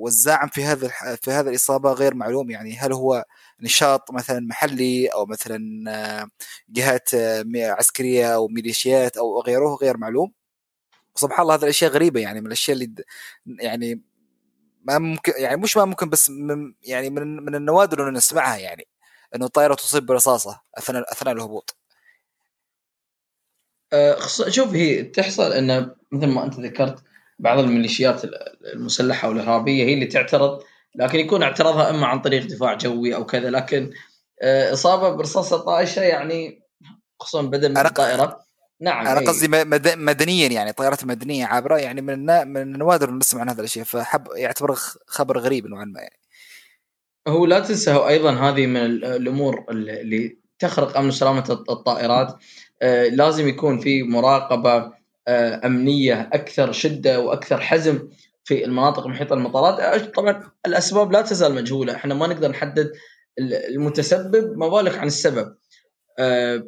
[SPEAKER 2] والزاعم في هذا في هذه الإصابة غير معلوم. يعني هل هو نشاط مثلا محلي أو مثلا جهات عسكرية أو ميليشيات أو غيره غير معلوم؟ سبحان الله هذه الأشياء غريبة. يعني من الأشياء اللي يعني ما ممكن يعني مش ما ممكن بس من يعني من من النوادر إنه نسمعها. يعني إنه الطائره تصيب برصاصة أثناء أثناء الهبوط.
[SPEAKER 3] أه شوف هي تحصل إنه مثل ما أنت ذكرت بعض الميليشيات المسلحة والإرهابية هي اللي تعترض لكن يكون اعتراضها إما عن طريق دفاع جوي أو كذا لكن أه إصابة برصاصة طائشة يعني خصوصا بدا من الطائره
[SPEAKER 2] نعم أنا قصدي مدنيا يعني طائرات مدنية عابرة يعني من من النوادر نسمع عن هذا الشيء فحب يعتبر خبر غريب نوعا ما يعني.
[SPEAKER 3] هو لا تنسى هو أيضا هذه من الأمور اللي تخرق أمن وسلامه الطائرات. آه لازم يكون في مراقبة آه أمنية أكثر شدة وأكثر حزم في المناطق المحيطة المطارات طبعا الأسباب لا تزال مجهولة. إحنا ما نقدر نحدد المتسبب ما بالك عن السبب. آه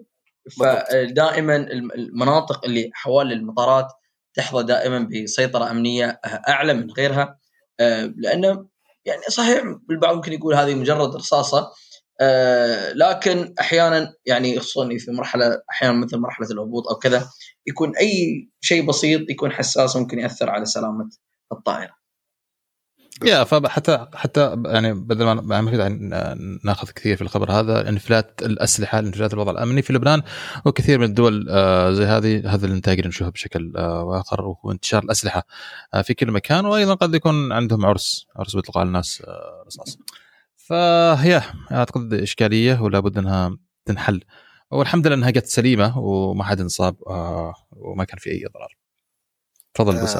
[SPEAKER 3] فدائما المناطق اللي حوالي المطارات تحظى دائما بسيطرة أمنية أعلى من غيرها. آه، لأنه يعني صحيح البعض ممكن يقول هذه مجرد رصاصة. آه، لكن أحيانا يعني خصوصا في مرحله أحيانا مثل مرحلة الهبوط أو كذا يكون أي شيء بسيط يكون حساس ممكن يأثر على سلامة الطائرة.
[SPEAKER 1] يا فحتى حتى يعني بدل ما ناخذ كثير في الخبر هذا انفلات الأسلحة انفلات الوضع الأمني في لبنان وكثير من الدول آه، زي هذه هذا الانتاج اللي نشوفه بشكل آه، اخر وانتشار الأسلحة آه، في كل مكان وأيضا قد يكون عندهم عرس عرس بيطلقوا على الناس رصاص فهي أعتقد إشكالية ولا بد أنها تنحل والحمد لله انها جت سليمة وما حد انصاب وما كان في أي إضرار. تفضل بس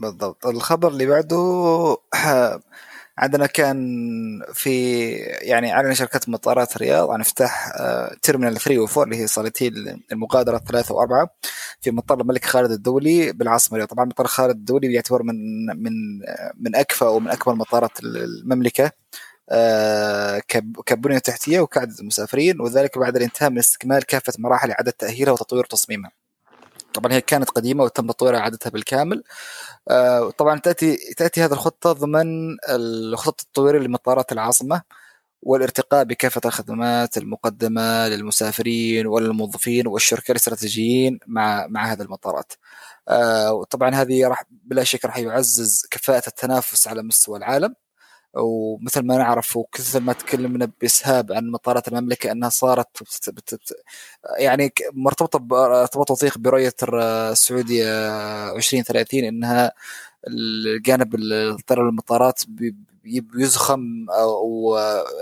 [SPEAKER 2] بالضبط. الخبر اللي بعده [clears throat] عندنا كان في يعني أعلن شركة مطارات الرياض عن افتتاح تيرمينال 3 و 4 اللي هي صالتي المغادره الثلاثه وأربعة في مطار الملك خالد الدولي بالعاصمة الرياض. طبعا مطار خالد الدولي يعتبر من من من اكفى ومن اكبر مطارات المملكة. آه، كبنية تحتية وكعدد المسافرين وذلك بعد الانتهاء من استكمال كافة مراحل إعادة تأهيلها وتطوير تصميمها. طبعا هي كانت قديمة وتم تطويرها إعادتها بالكامل آه، طبعا تاتي تأتي هذه الخطة ضمن الخطط التطويريه لمطارات العاصمة والارتقاء بكافة الخدمات المقدمة للمسافرين والموظفين والشركاء الاستراتيجيين مع مع هذه المطارات. آه، وطبعا هذه راح بلا شك راح يعزز كفاءة التنافس على مستوى العالم ومثل ما نعرف وكثر ما تكلمنا بإسهاب عن مطارات المملكة أنها صارت يعني مرتبطة ارتباط وثيق برؤية السعودية 2030 إنها الجانب الطيران المطارات بيزخم أو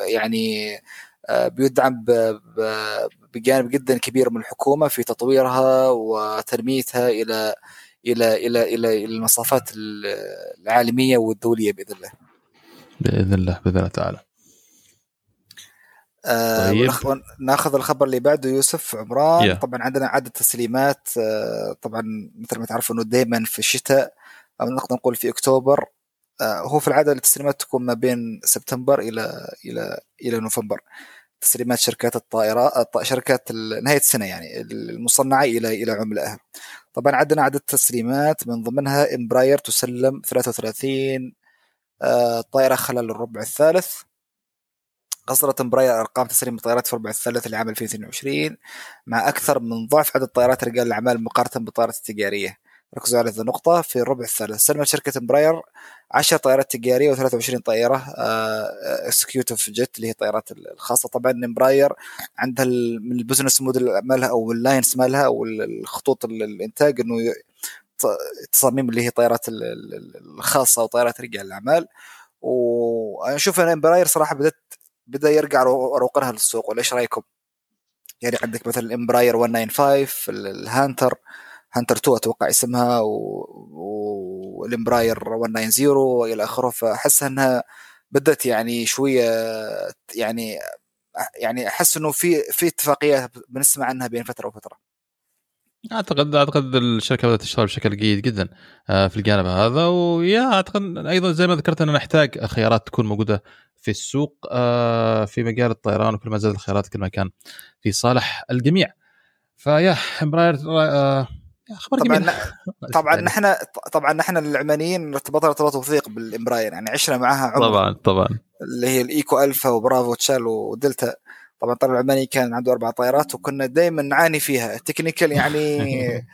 [SPEAKER 2] يعني بيدعم بجانب جدا كبير من الحكومة في تطويرها وتنميتها إلى إلى إلى إلى المسافات العالمية والدولية بإذن الله.
[SPEAKER 1] بإذن الله بإذن الله تعالى.
[SPEAKER 2] آه طيب. ناخذ الخبر اللي بعده يوسف عمران. Yeah. طبعا عندنا عدد تسليمات آه طبعا مثل ما تعرفوا إنه دائما في الشتاء أو نقدر نقول في أكتوبر. آه هو في العادة التسليمات تكون ما بين سبتمبر إلى إلى إلى نوفمبر. تسليمات شركات الطائرات شركات نهاية السنة يعني المصنعة إلى إلى عملائها طبعا عندنا عدد تسليمات من ضمنها امبراير تسلم 33 الطائرة خلال الربع الثالث. قصرت امبراير أرقام تسليم الطائرات في الربع الثالث لعام 2022 مع أكثر من ضعف عدد طائرات رجال الأعمال مقارنة بالطائرات التجارية. ركزوا على هذه النقطة في الربع الثالث. سلمت شركة امبراير 10 طائرات تجارية و23 طائرة executive jet اللي هي الطائرات الخاصة. طبعا امبراير عندها من ال business model مالها أو ال lines مالها أو الخطوط الإنتاج إنه التصاميم اللي هي طائرات الخاصة وطائرات رجال الأعمال. وأنا أشوف أن امبراير صراحة بدات بدأ يرجع رونقها للسوق ولا إيش رأيكم؟ يعني عندك مثلا الامبراير 195 ال Hunter Hunter 2 أتوقع اسمها والامبراير 190 وإلى آخره. فأحس أنها بدأت يعني شوية يعني يعني أحس إنه في في اتفاقيات بنسمع عنها بين فترة وفترة.
[SPEAKER 1] اعتقد أعتقد الشركة بدأت تشتغل بشكل جيد جدا آه، في الجانب هذا ويا أعتقد أيضا زي ما ذكرت اننا نحتاج خيارات تكون موجودة في السوق آه، في مجال الطيران وكل ما زادت الخيارات كل ما كان في صالح الجميع. فيا إمبراير آه، خبر
[SPEAKER 2] طبعا [laughs] طبعا نحن طبعا نحن العمانيين ارتبطنا ارتباط وثيق بالإمبراير يعني عشنا معها عمر.
[SPEAKER 1] طبعا طبعا.
[SPEAKER 2] اللي هي ال Echo Alpha و Bravo Charlie و Delta. طبعا الطيران العماني كان عنده أربع طائرات وكنا دائما نعاني فيها. ال technical يعني [laughs]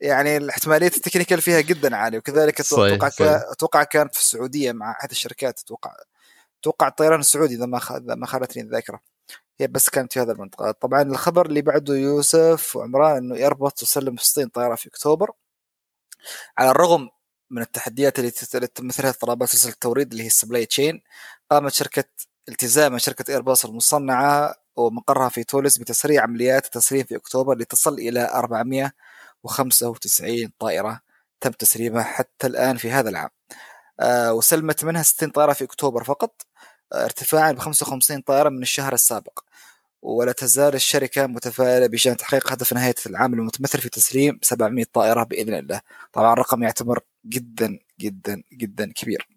[SPEAKER 2] يعني احتماليه ال technical فيها جدا عالية. وكذلك أتوقع أتوقع كانت في السعودية مع أحد الشركات. أتوقع أتوقع الطيران السعودي إذا ما ما خانتني الذاكرة. هي بس كانت في هذا المنطقة. طبعا الخبر اللي بعده يوسف وعمران إنه ايربوس تسلم ستين طائره في أكتوبر. على الرغم من التحديات اللي تمثلها اضطرابات سلسله التوريد اللي هي ال supply chain قامت شركه التزام شركة ايرباص المصنعة ومقرها في تولوز بتسريع عمليات التسليم في أكتوبر لتصل إلى 495 طائرة تم تسليمها حتى الآن في هذا العام. آه وسلمت منها 60 طائرة في أكتوبر فقط آه ارتفاعا ب 55 طائرة من الشهر السابق. ولا تزال الشركة متفائلة بشان تحقيق هدف نهاية العام المتمثل في تسليم 700 طائرة بإذن الله. طبعا الرقم يعتبر جدا جدا جدا كبير.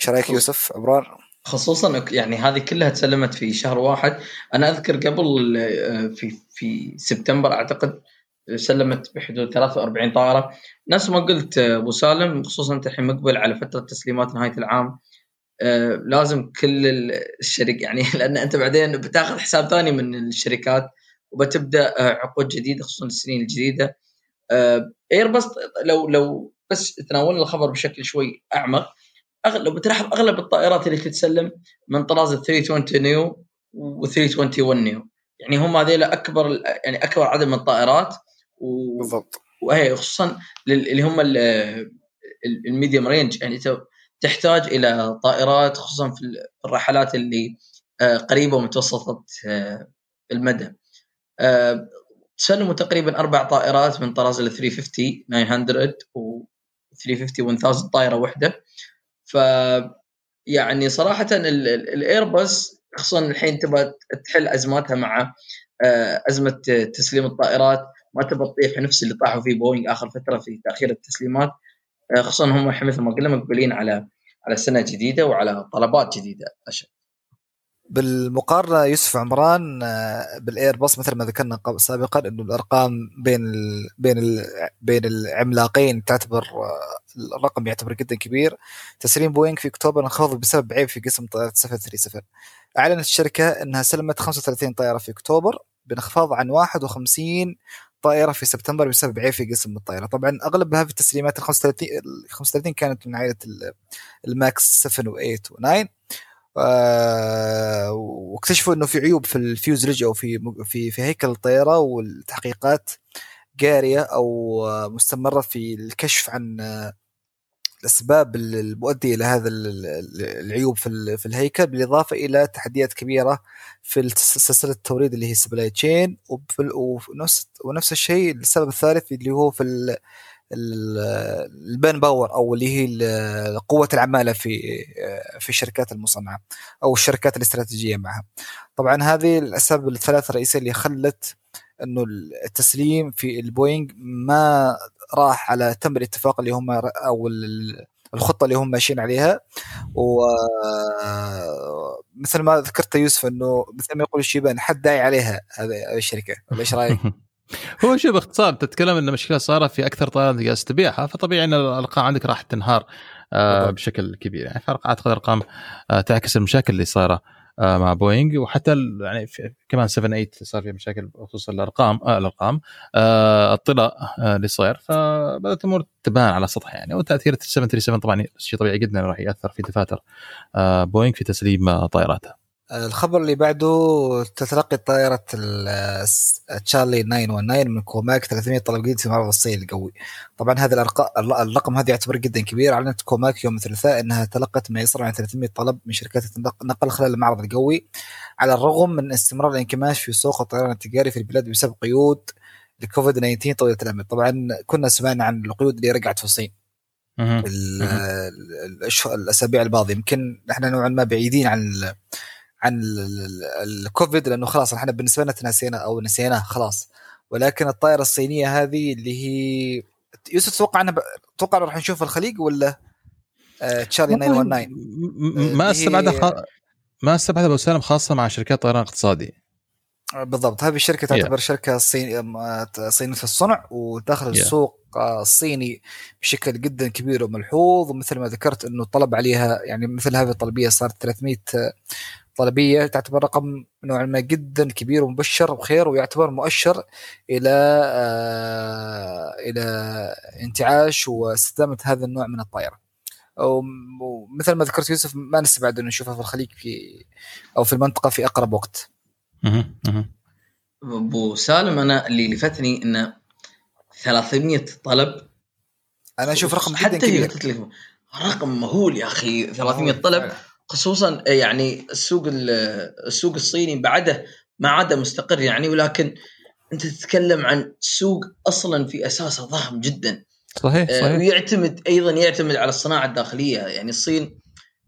[SPEAKER 2] إيش رأيك يوسف عمران؟
[SPEAKER 3] خصوصا يعني هذه كلها تسلمت في شهر واحد. أنا أذكر قبل آه، في في سبتمبر أعتقد سلمت بحدود 43 طائرة. نفس ما قلت آه، أبو سالم خصوصا أنت الحين مقبل على فترة تسليمات نهاية العام. آه، لازم كل الشركة يعني [laughs] لأن أنت بعدين بتاخذ حساب ثاني من الشركات وبتبدأ عقود جديدة خصوصا السنين الجديدة. ايرباص لو لو بس تناولنا الخبر بشكل شوي أعمق أغلب لو بتلاحظ أغلب الطائرات اللي تتسلم من طراز ال 320 نيو و 321 نيو. يعني هم هذيل أكبر يعني أكبر عدد من الطائرات و...
[SPEAKER 2] بالضبط.
[SPEAKER 3] وهي خصوصا لل- اللي هم ال medium range يعني تحتاج إلى طائرات خصوصا في الرحلات اللي آه، قريبة ومتوسطة آه، المدى. آه، تسلموا تقريبا أربع طائرات من طراز ال 350 900 و 350 1000 طائرة واحدة ف يعني صراحة ال- ال- الايرباص خصوصا الحين تبغى تحل أزماتها مع آه، أزمة تسليم الطائرات ما تبغى تطيح نفس اللي طاحوا فيه بوينغ آخر فترة في تأخير التسليمات آه، خصوصا هم مثل ما قلنا مقبلين على على سنة جديدة وعلى طلبات جديدة أشد.
[SPEAKER 2] بالمقارنة يوسف عمران آه، بالايرباص مثل ما ذكرنا سابقا إنه الأرقام بين ال بين ال بين العملاقين تعتبر آه، الرقم يعتبر جدا كبير. تسليم بوينغ في أكتوبر انخفض بسبب عيب في قسم طائرة 737 أعلنت الشركة إنها سلمت 35 طائرة في أكتوبر بانخفاض عن 51 طائرة في سبتمبر بسبب عيب في قسم الطائرة. طبعا اغلب هذه التسليمات ال 35 ال 35 كانت من عائلة ال- ال Max 7 و8 و9 آه، واكتشفوا إنه في عيوب في ال fuselage أو في في في هيكل الطيارة والتحقيقات جارية أو آه، مستمرة في الكشف عن آه، الأسباب المؤدية إلى هذا ال- ال- العيوب في في الهيكل بالإضافة إلى تحديات كبيرة في سلسلة التوريد اللي هي ال supply chain ونفس ونفس الشيء السبب الثالث اللي هو في ال- ال- ال manpower أو اللي هي قوة العمالة في في الشركات المصنعة أو الشركات الاستراتيجية معها. طبعا هذه الأسباب الثلاثه الرئيسية اللي خلت إنه التسليم في البوينغ ما راح على تم الاتفاق اللي هم أو ال- الخطة اللي هم ماشيين عليها ومثل ما ذكرت يوسف إنه مثل ما يقول الشيبان حد داعي عليها هذه الشركة إيش رأيك؟ [laughs]
[SPEAKER 1] هو شوف باختصار تتكلم إن المشكلة صارت في أكثر طائرات جالس تبيعها فطبيعي إن الأرقام عندك راح تنهار آه. بشكل كبير. يعني فاعتقد أرقام آه تعكس المشاكل اللي صايرة آه مع بوينغ. وحتى يعني كمان 7 8 صار فيها مشاكل بخصوص الأرقام آه الأرقام آه الطلاء آه اللي صاير. فبدأت الأمور تبان على سطح يعني. وتأثير 737 طبعا شيء طبيعي جدا راح يأثر في دفاتر آه بوينغ في تسليم طائراتها
[SPEAKER 2] الخبر اللي بعده تتلقي طائرة تشارلي 919 من كوماك 300 طلب جديد في معرض الصين الجوي. طبعا هذا الرقم هذا يعتبر جدا كبير. أعلنت كوماك يوم الثلاثاء إنها تلقت ما يصل عن 300 طلب من شركات النقل خلال المعرض الجوي. على الرغم من استمرار الانكماش في سوق الطيران التجاري في البلاد بسبب قيود لكوفيد 19 طويلة الأمد. طبعا كنا سمعنا عن القيود اللي رجعت في الصين. الأسابيع الماضية. يمكن إحنا نوعا ما بعيدين عن عن ال- ال- الكوفيد لأنه خلاص إحنا بالنسبة لنا تناسينا أو نسيناه خلاص. ولكن الطائرة الصينية هذه اللي هي يوسف تتوقع إنها ب... تتوقع راح نشوف الخليج ولا آه تشارلي 919
[SPEAKER 1] م- م- ما استبعدها خ... ما استبعدها أبو سالم خاصة مع شركات طيران اقتصادي.
[SPEAKER 2] بالضبط. هذه الشركة تعتبر yeah. شركة صين... صينية الصنع وداخل yeah. السوق الصيني بشكل جدا كبير وملحوظ. ومثل ما ذكرت إنه الطلب عليها يعني مثل هذه الطلبية صارت 300 طلبية تعتبر رقم نوعا ما جدا كبير ومبشر بخير ويعتبر مؤشر إلى آه إلى انتعاش واستدامة هذا النوع من الطائرة. ومثل ما ذكرت يوسف ما نستبعد انه نشوفها في الخليج في أو في المنطقة في أقرب وقت.
[SPEAKER 3] أبو سالم أنا اللي لفتني انه 300 طلب.
[SPEAKER 2] أنا أشوف رقم جدا كبير.
[SPEAKER 3] رقم مهول يا أخي 300 طلب. خصوصا يعني السوق السوق الصيني بعده ما عاد مستقر يعني ولكن أنت تتكلم عن سوق أصلا في أساسه ضخم جدا.
[SPEAKER 1] صحيح آه، صحيح.
[SPEAKER 3] ويعتمد أيضا يعتمد على الصناعة الداخلية. يعني الصين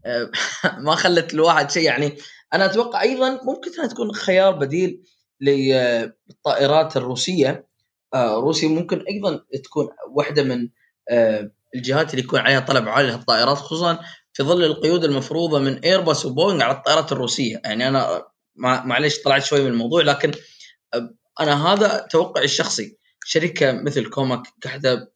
[SPEAKER 3] آه، [laughs] ما خلت الواحد شيء. يعني أنا أتوقع أيضا ممكن أنها تكون خيار بديل للطائرات الروسية. آه، روسيا ممكن أيضا تكون واحدة من الجهات اللي يكون عليها طلب عالي للطائرات خصوصا في ظل القيود المفروضة من ايرباص وبوينغ على الطائرات الروسية. يعني أنا معليش طلعت شوي من الموضوع لكن أنا هذا توقعي الشخصي. شركة مثل كوماك قاعدة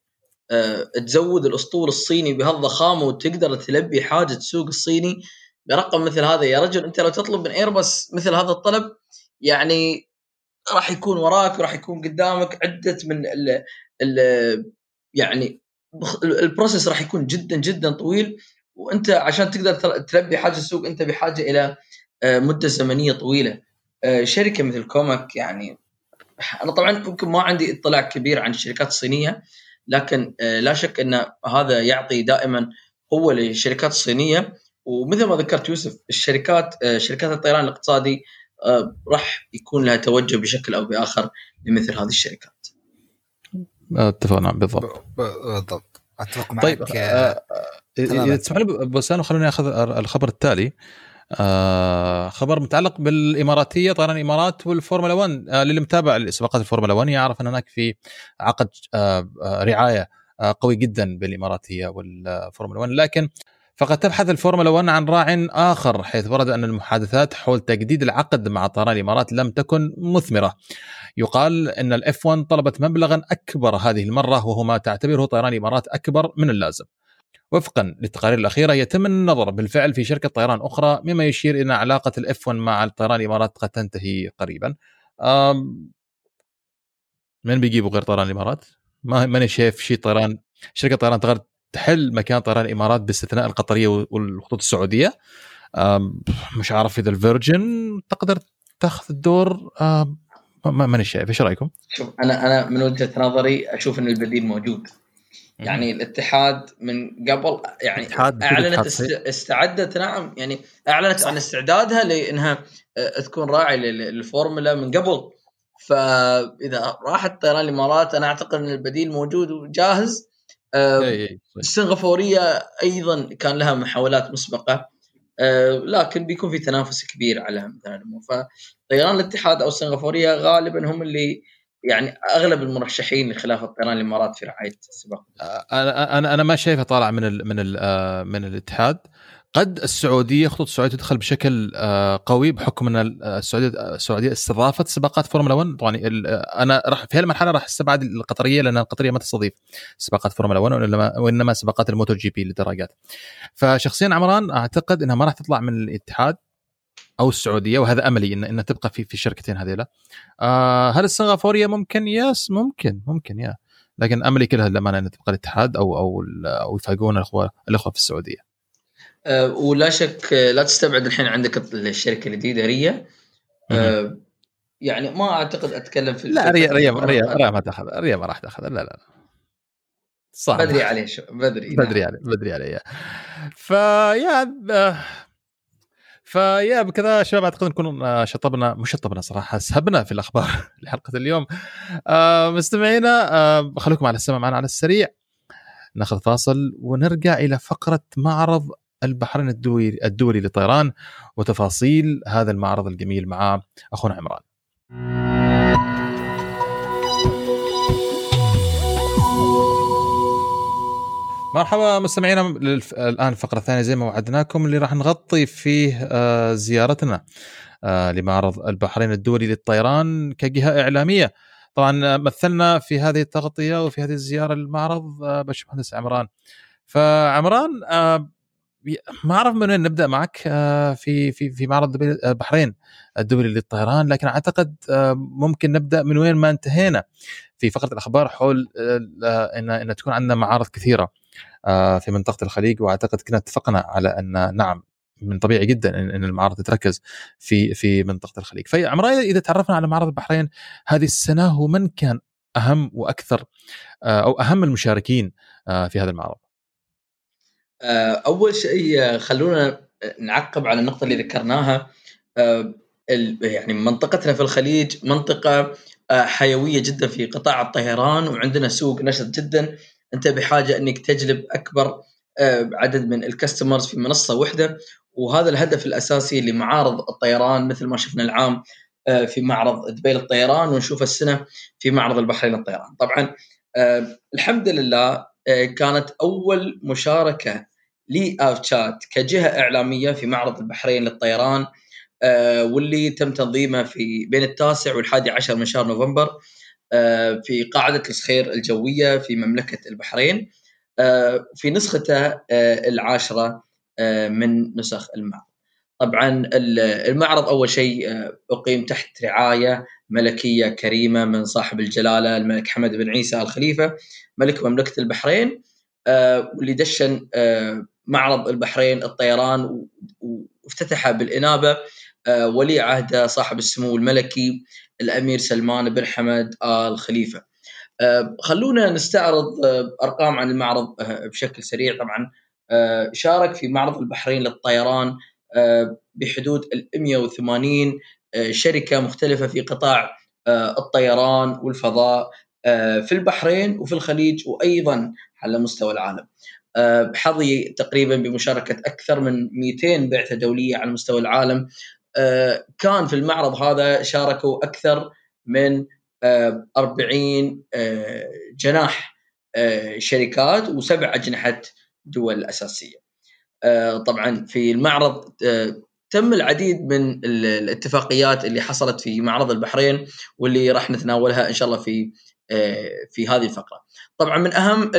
[SPEAKER 3] أه تزود الأسطول الصيني بهالضخامة وتقدر تلبي حاجة السوق الصيني برقم مثل هذا. يا رجل أنت لو تطلب من ايرباص مثل هذا الطلب يعني راح يكون وراك وراح يكون قدامك عدة من ال يعني ال process راح يكون جدا جدا طويل. وأنت عشان تقدر تلبي حاجة السوق أنت بحاجة إلى آه، مدة زمنية طويلة آه، شركة مثل كوماك يعني أنا طبعا ممكن ما عندي اطلاع كبير عن الشركات الصينية لكن آه، لا شك أن هذا يعطي دائما قوة للشركات الصينية ومثل ما ذكرت يوسف الشركات شركات الطيران الاقتصادي راح يكون لها توجه بشكل أو بآخر لمثل هذه الشركات.
[SPEAKER 1] اتفق نعم بالضبط.
[SPEAKER 2] بالضبط أتفق معك
[SPEAKER 1] طيب اذا تسمح لي ابو خلوني أخذ الخبر التالي. آه خبر متعلق بالإماراتية. طيران الإمارات والفورمولا 1 آه للي متابع سباقات الفورمولا 1 يعرف إن هناك في عقد آه, آه، رعاية آه قوي جدا بالإماراتية والفورمولا 1 لكن فقد تبحث الفورمولا 1 عن راع آخر حيث ورد أن المحادثات حول تجديد العقد مع طيران الإمارات لم تكن مثمرة. يقال إن ال F 1 طلبت مبلغا أكبر هذه المرة وهو ما تعتبره طيران الإمارات أكبر من اللازم. وفقا للتقارير الأخيرة يتم النظر بالفعل في شركة طيران أخرى مما يشير إلى علاقة ال F 1 مع الطيران الإمارات قد تنتهي قريبا. من بيجيبوا غير طيران الإمارات؟ ما ماني شايف شيء طيران شركة طيران تحل مكان طيران الإمارات باستثناء القطرية والخطوط السعودية. مش عارف إذا ال Virgin تقدر تاخذ الدور. ماني شايف. إيش رأيكم؟
[SPEAKER 3] شوف أنا أنا من وجهة نظري أشوف إن البديل موجود. يعني الاتحاد من قبل يعني أعلنت استعدت نعم يعني أعلنت عن استعدادها لإنها تكون راعي للفورمولا من قبل. فإذا راحت طيران الإمارات أنا أعتقد إن البديل موجود وجاهز. السنغافورية أيضا كان لها محاولات مسبقة آه، لكن بيكون في تنافس كبير على مثلا فطيران الاتحاد أو السنغافورية غالبا هم اللي يعني أغلب المرشحين لخلافة طيران الإمارات في رعاية السباق.
[SPEAKER 1] أنا أنا أنا ما شايفه طالع من ال من ال آه، من الاتحاد. قد السعودية خطوط السعودية تدخل بشكل آه، قوي بحكم أن السعودية السعودية استضافت سباقات فورمولا 1 طبعا أنا راح في هالمرحلة راح أستبعد القطرية لأن القطرية ما تستضيف سباقات فورمولا 1 وإنما وإنما سباقات ال MotoGP للدراجات فشخصيا عمران أعتقد إنها ما راح تطلع من الاتحاد أو السعودية وهذا أملي إن انها تبقى في في الشركتين هذيلا. آه هل السنغافورية ممكن؟ يس ممكن ممكن يا. لكن أملي كلها للأمانة انها تبقى الاتحاد أو أو أو يفاجئون الأخوة الأخوة في
[SPEAKER 3] السعودية. ولا شك لا تستبعد الحين عندك الشركة الجديدة ريا. أه يعني ما أعتقد أتكلم في
[SPEAKER 1] لا ريا ريا ريا, ريا ما تأخذ ريا ما راح تاخذ لا لا
[SPEAKER 3] صح. بدري عليه شو بدري
[SPEAKER 1] بدري نعم. عليه بدري عليه فيا آه، فيا بكذا شباب أعتقد نكون آه، شطبنا مش شطبنا صراحة سهبنا في الأخبار [laughs] لحلقة اليوم. آه مستمعينا آه خليكم على السماء معنا على السريع. ناخذ فاصل ونرجع إلى فقرة معرض البحرين الدولي الدولي للطيران وتفاصيل هذا المعرض الجميل مع أخونا عمران. مرحبا مستمعينا. الآن الفقره الثانية زي ما وعدناكم اللي راح نغطي فيه آه زيارتنا آه لمعرض البحرين الدولي للطيران كجهة إعلامية طبعا مثلنا في هذه التغطية وفي هذه الزيارة للمعرض آه باشمهندس عمران فعمران آه ما أعرف من وين نبدأ معك آه في في في معرض البحرين الدولي للطيران لكن أعتقد آه ممكن نبدأ من وين ما انتهينا. في فقرة الأخبار حول آه، إن إن تكون عندنا معارض كثيرة آه، في منطقة الخليج وأعتقد كنا اتفقنا على أن نعم من طبيعي جدا إن المعارض تتركز في في منطقة الخليج. فعمران إذا تعرفنا على معرض البحرين هذه السنة ومن كان أهم وأكثر آه، أو أهم المشاركين في هذا المعرض.
[SPEAKER 3] أول شيء خلونا نعقب على النقطة اللي ذكرناها. يعني منطقتنا في الخليج منطقة حيوية جدا في قطاع الطيران وعندنا سوق نشط جدا. أنت بحاجة إنك تجلب أكبر آه، عدد من الكاستمرز في منصة واحدة. وهذا الهدف الأساسي لمعارض الطيران مثل ما شفنا العام آه، في معرض دبي للطيران ونشوف السنة في معرض البحرين للطيران. طبعا آه، الحمد لله كانت أول مشاركة لاوتشات كجهة إعلامية في معرض البحرين للطيران واللي تم تنظيمه في بين التاسع والحادي عشر من شهر نوفمبر آه، في قاعدة الصخير الجوية في مملكة البحرين آه، في نسخته آه، العاشرة من نسخ المعرض. طبعا المعرض أول شيء أقيم تحت رعاية ملكية كريمة من صاحب الجلالة الملك حمد بن عيسى الخليفة ملك مملكة البحرين واللي دشن معرض البحرين الطيران وافتتح بالإنابة ولي عهده صاحب السمو الملكي الأمير سلمان بن حمد ال خليفه. آه، خلونا نستعرض آه، أرقام عن المعرض آه، بشكل سريع طبعا شارك في معرض البحرين للطيران بحدود ال 180 شركة مختلفة في قطاع الطيران والفضاء في البحرين وفي الخليج وأيضا على مستوى العالم. حظي تقريبا بمشاركة أكثر من 200 بعثة دولية على مستوى العالم آه، كان في المعرض هذا شاركوا أكثر من 40 آه، آه، جناح شركات وسبع أجنحة دول أساسية. طبعا في المعرض تم العديد من الاتفاقيات اللي حصلت في معرض البحرين واللي راح نتناولها إن شاء الله في في هذه الفقرة. طبعا من أهم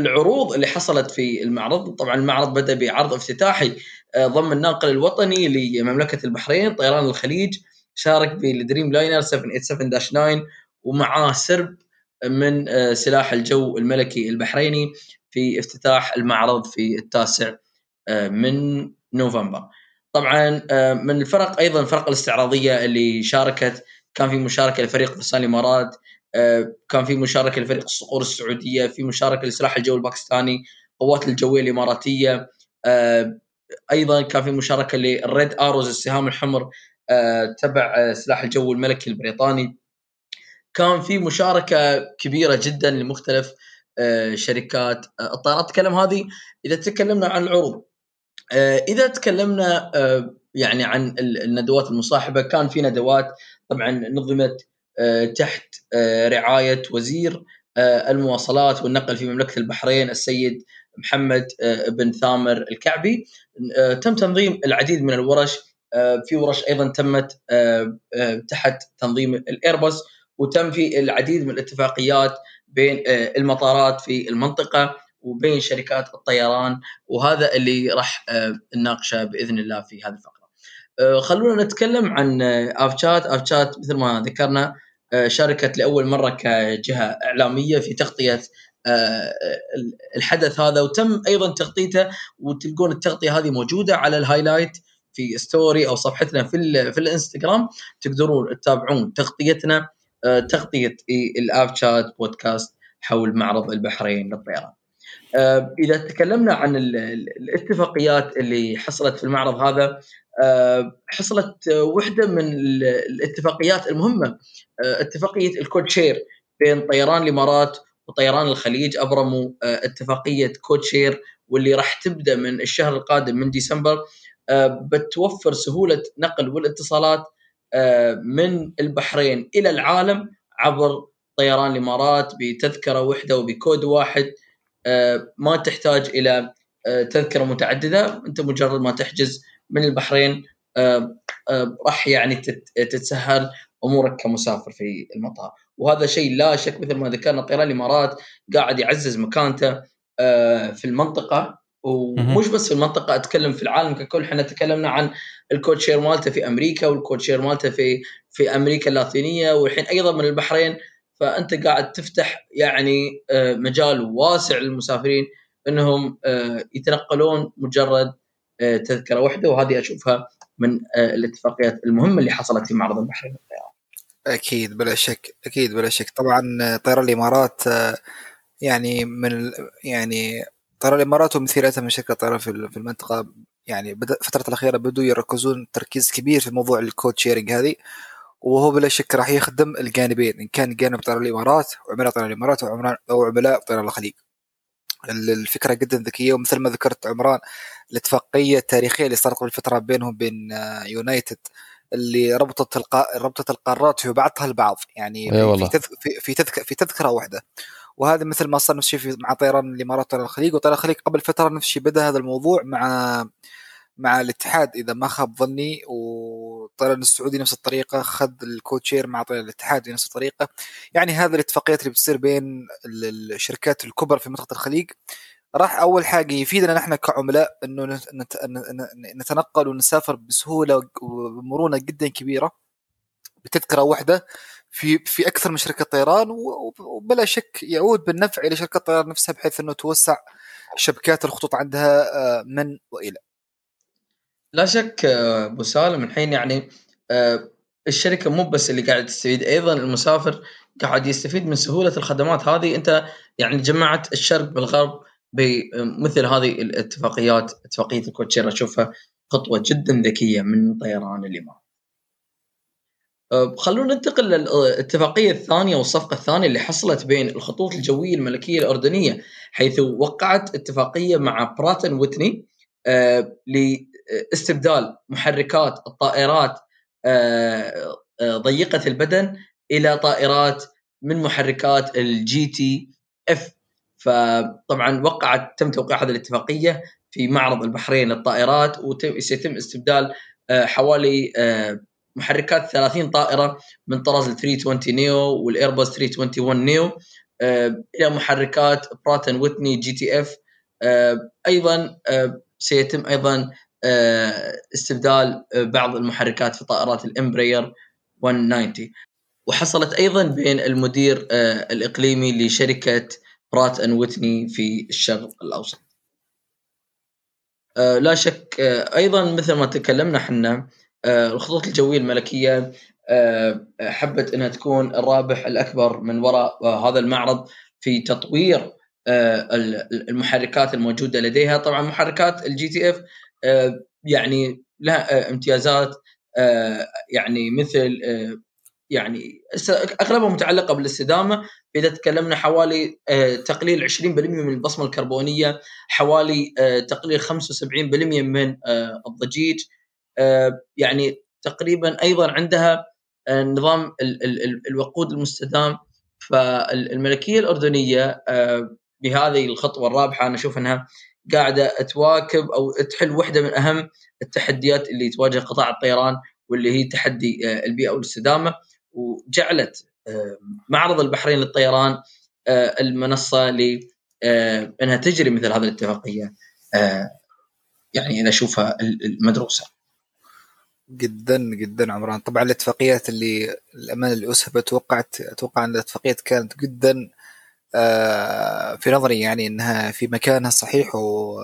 [SPEAKER 3] العروض اللي حصلت في المعرض طبعا المعرض بدأ بعرض افتتاحي آه، ضم الناقل الوطني لمملكة البحرين طيران الخليج شارك بالدريم لاينر 787-9 ومعاه سرب من آه، سلاح الجو الملكي البحريني في افتتاح المعرض في التاسع آه، من نوفمبر طبعا من الفرق أيضا الفرق الاستعراضية اللي شاركت. كان في مشاركة لفريق فرسان الامارات كان في مشاركة لفريق الصقور السعودية في مشاركة لسلاح الجو الباكستاني قوات الجوية الإماراتية أيضا كان في مشاركة لل Red Arrows السهام الحمر آه، تبع آه، سلاح الجو الملكي البريطاني. كان في مشاركة كبيرة جدا لمختلف آه، شركات الطائرات. تكلم هذه إذا تكلمنا عن العروض إذا تكلمنا يعني عن الندوات المصاحبة كان في ندوات طبعا نظمت تحت رعاية وزير المواصلات والنقل في مملكة البحرين السيد محمد بن ثامر الكعبي. آه، تم تنظيم العديد من الورش آه، في ورش أيضا تمت آه، تحت تنظيم الايرباص وتم في العديد من الاتفاقيات بين المطارات في المنطقة. وبين شركات الطيران وهذا اللي راح نناقشه بإذن الله في هذه الفقرة. خلونا نتكلم عن AvChat، AvChat مثل ما ذكرنا شاركت لأول مرة كجهة إعلامية في تغطية آه، الحدث هذا وتم أيضا تغطيته وتلقون التغطية هذه موجودة على ال highlight في story أو صفحتنا في في الإنستغرام تقدرون تتابعون تغطيتنا آه، تغطية ال AvChat podcast حول معرض البحرين للطيران. آه، إذا تكلمنا عن الاتفاقيات اللي حصلت في المعرض هذا حصلت وحدة من الاتفاقيات المهمة اتفاقية ال code share بين طيران الإمارات وطيران الخليج. أبرموا آه، اتفاقية code share واللي راح تبدأ من الشهر القادم من ديسمبر آه، بتوفر سهولة نقل والاتصالات آه، من البحرين إلى العالم عبر طيران الإمارات بتذكرة واحدة وبكود واحد. ما تحتاج إلى تذكرة متعددة. أنت مجرد ما تحجز من البحرين راح يعني تتسهل أمورك كمسافر في المطار. وهذا شيء لا شك مثل ما ذكرنا طيران الإمارات قاعد يعزز مكانته في المنطقة. ومش بس في المنطقة أتكلم في العالم ككل. إحنا تكلمنا عن الكوتشير مالته في أمريكا والكوتشير مالته في في أمريكا اللاتينية. والحين أيضا من البحرين فأنت قاعد تفتح يعني آه، مجال واسع للمسافرين إنهم آه، يتنقلون مجرد آه، تذكرة واحدة وهذه أشوفها من الاتفاقيات المهمة اللي حصلت في معرض البحرين للطيران.
[SPEAKER 2] أكيد بلا شك أكيد بلا شك. طبعا طيران الإمارات يعني من يعني طيران الإمارات ومثيلاتها من شركة طيران في المنطقة. يعني بدا الفترة الأخيرة بدوا يركزون تركيز كبير في موضوع ال code sharing هذه. وهو بلا شك راح يخدم الجانبين إن كان جانب طيران الإمارات وعملاء طيران الإمارات أو عملاء طيران الخليج. الفكرة جدا ذكية ومثل ما ذكرت عمران الاتفاقية التاريخية اللي صارت قبل فترة بينهم بين United اللي ربطت القا... ربطت القارات في بعضها البعض. يعني
[SPEAKER 1] في,
[SPEAKER 2] تذك... في, تذك... في تذكرة واحدة. وهذا مثل ما صار نفس الشيء مع طيران الإمارات وطيران الخليج. وطيران الخليج قبل فترة نفس الشيء بدأ هذا الموضوع مع مع الاتحاد إذا ما خاب ظني والطيران السعودي نفس الطريقة خذ الكوتشير مع طيران الاتحاد بنفس الطريقة يعني هذه الاتفاقيات اللي بتصير بين الشركات الكبرى في منطقة الخليج راح أول حاجة يفيدنا نحن كعملاء إنه نتنقل ونسافر بسهولة ومرونه جدا كبيرة بتذكرة واحدة في في أكثر من شركة طيران وبلا شك يعود بالنفع إلى شركه الطيران نفسها بحيث إنه توسع شبكات الخطوط عندها آه، من وإلى.
[SPEAKER 3] لا شك آه، أبو سالم الحين يعني آه، الشركة مو بس اللي قاعد تستفيد أيضا المسافر قاعد يستفيد من سهولة الخدمات هذه أنت يعني جمعت الشرق بالغرب بمثل هذه الاتفاقيات اتفاقية الكوتشير أشوفها خطوة جدا ذكية من طيران الإمارات. أه، خلونا ننتقل للاتفاقية الثانية والصفقة الثانية اللي حصلت بين الخطوط الجوية الملكية الأردنية حيث وقعت اتفاقية مع Pratt and Whitney أه، لاستبدال محركات الطائرات أه، ضيقة البدن إلى طائرات من محركات ال GTF فطبعا وقعت تم توقيع هذه الاتفاقية في معرض البحرين للطائرات وسيتم استبدال حوالي محركات 30 طائرة من طراز ال 320 neo والايرباص 321 neo آه، إلى محركات Pratt and Whitney GTF أيضا آه، سيتم أيضا آه، استبدال بعض المحركات في طائرات ال Embraer 190 وحصلت أيضا بين المدير الإقليمي لشركة Pratt and Whitney في الشرق الأوسط. لا شك أيضا مثل ما تكلمنا إحنا آه، الخطوط الجوية الملكية آه، حبت إنها تكون الرابح الأكبر من وراء آه، هذا المعرض في تطوير المحركات الموجودة لديها طبعا محركات ال GTF يعني لها امتيازات يعني مثل يعني اغلبها متعلقة بالاستدامة. إذا تكلمنا حوالي تقليل 20% من البصمة الكربونية حوالي تقليل 75% من الضجيج. آه، يعني تقريبا أيضا عندها آه، نظام الوقود المستدام. فالملكية الأردنية آه، بهذه الخطوة الرابحة أنا أشوف إنها قاعدة تواكب أو تحل واحدة من أهم التحديات اللي تواجه قطاع الطيران واللي هي تحدي البيئة والاستدامة وجعلت معرض البحرين للطيران المنصة لانها تجري مثل هذه الاتفاقية يعني أنا أشوفها المدروسة.
[SPEAKER 2] جدا جدا عمران طبعا الاتفاقيات اللي الأمانة اللي أسهبت توقعت أتوقع أن الاتفاقيات كانت جدا آه، في نظري يعني إنها في مكانها الصحيح و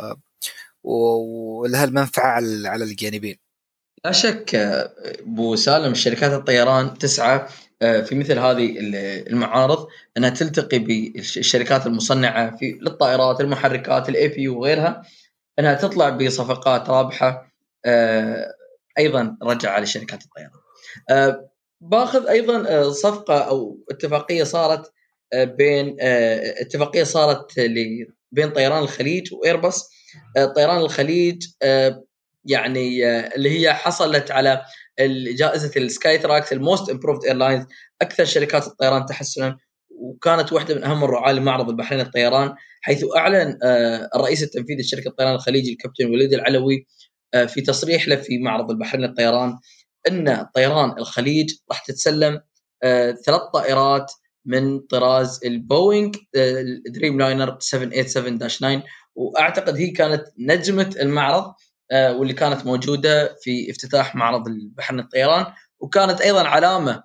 [SPEAKER 2] ولها المنفعة على الجانبين.
[SPEAKER 3] لا شك أبو سالم شركات الطيران تسعى آه، في مثل هذه المعارض أنها تلتقي بالشركات المصنعة في للطائرات المحركات الاي بي وغيرها أنها تطلع بصفقات رابحة آه، أيضا رجع على شركات الطيران. باخذ أيضا صفقة أو اتفاقية صارت بين أه، اتفاقية صارت بين طيران الخليج وايرباص طيران الخليج يعني اللي هي حصلت على جائزة ال Skytrax ال most improved airlines أكثر شركات الطيران تحسنا وكانت واحدة من أهم الرعاه لمعرض البحرين للطيران حيث أعلن الرئيس التنفيذي لشركة الطيران الخليجي الكابتن وليد العلوي في تصريح له في معرض البحرين للطيران إن طيران الخليج راح تتسلم ثلاث طائرات من طراز البوينغ Dreamliner 787-9 وأعتقد هي كانت نجمة المعرض واللي كانت موجودة في افتتاح معرض البحرين للطيران وكانت أيضا علامة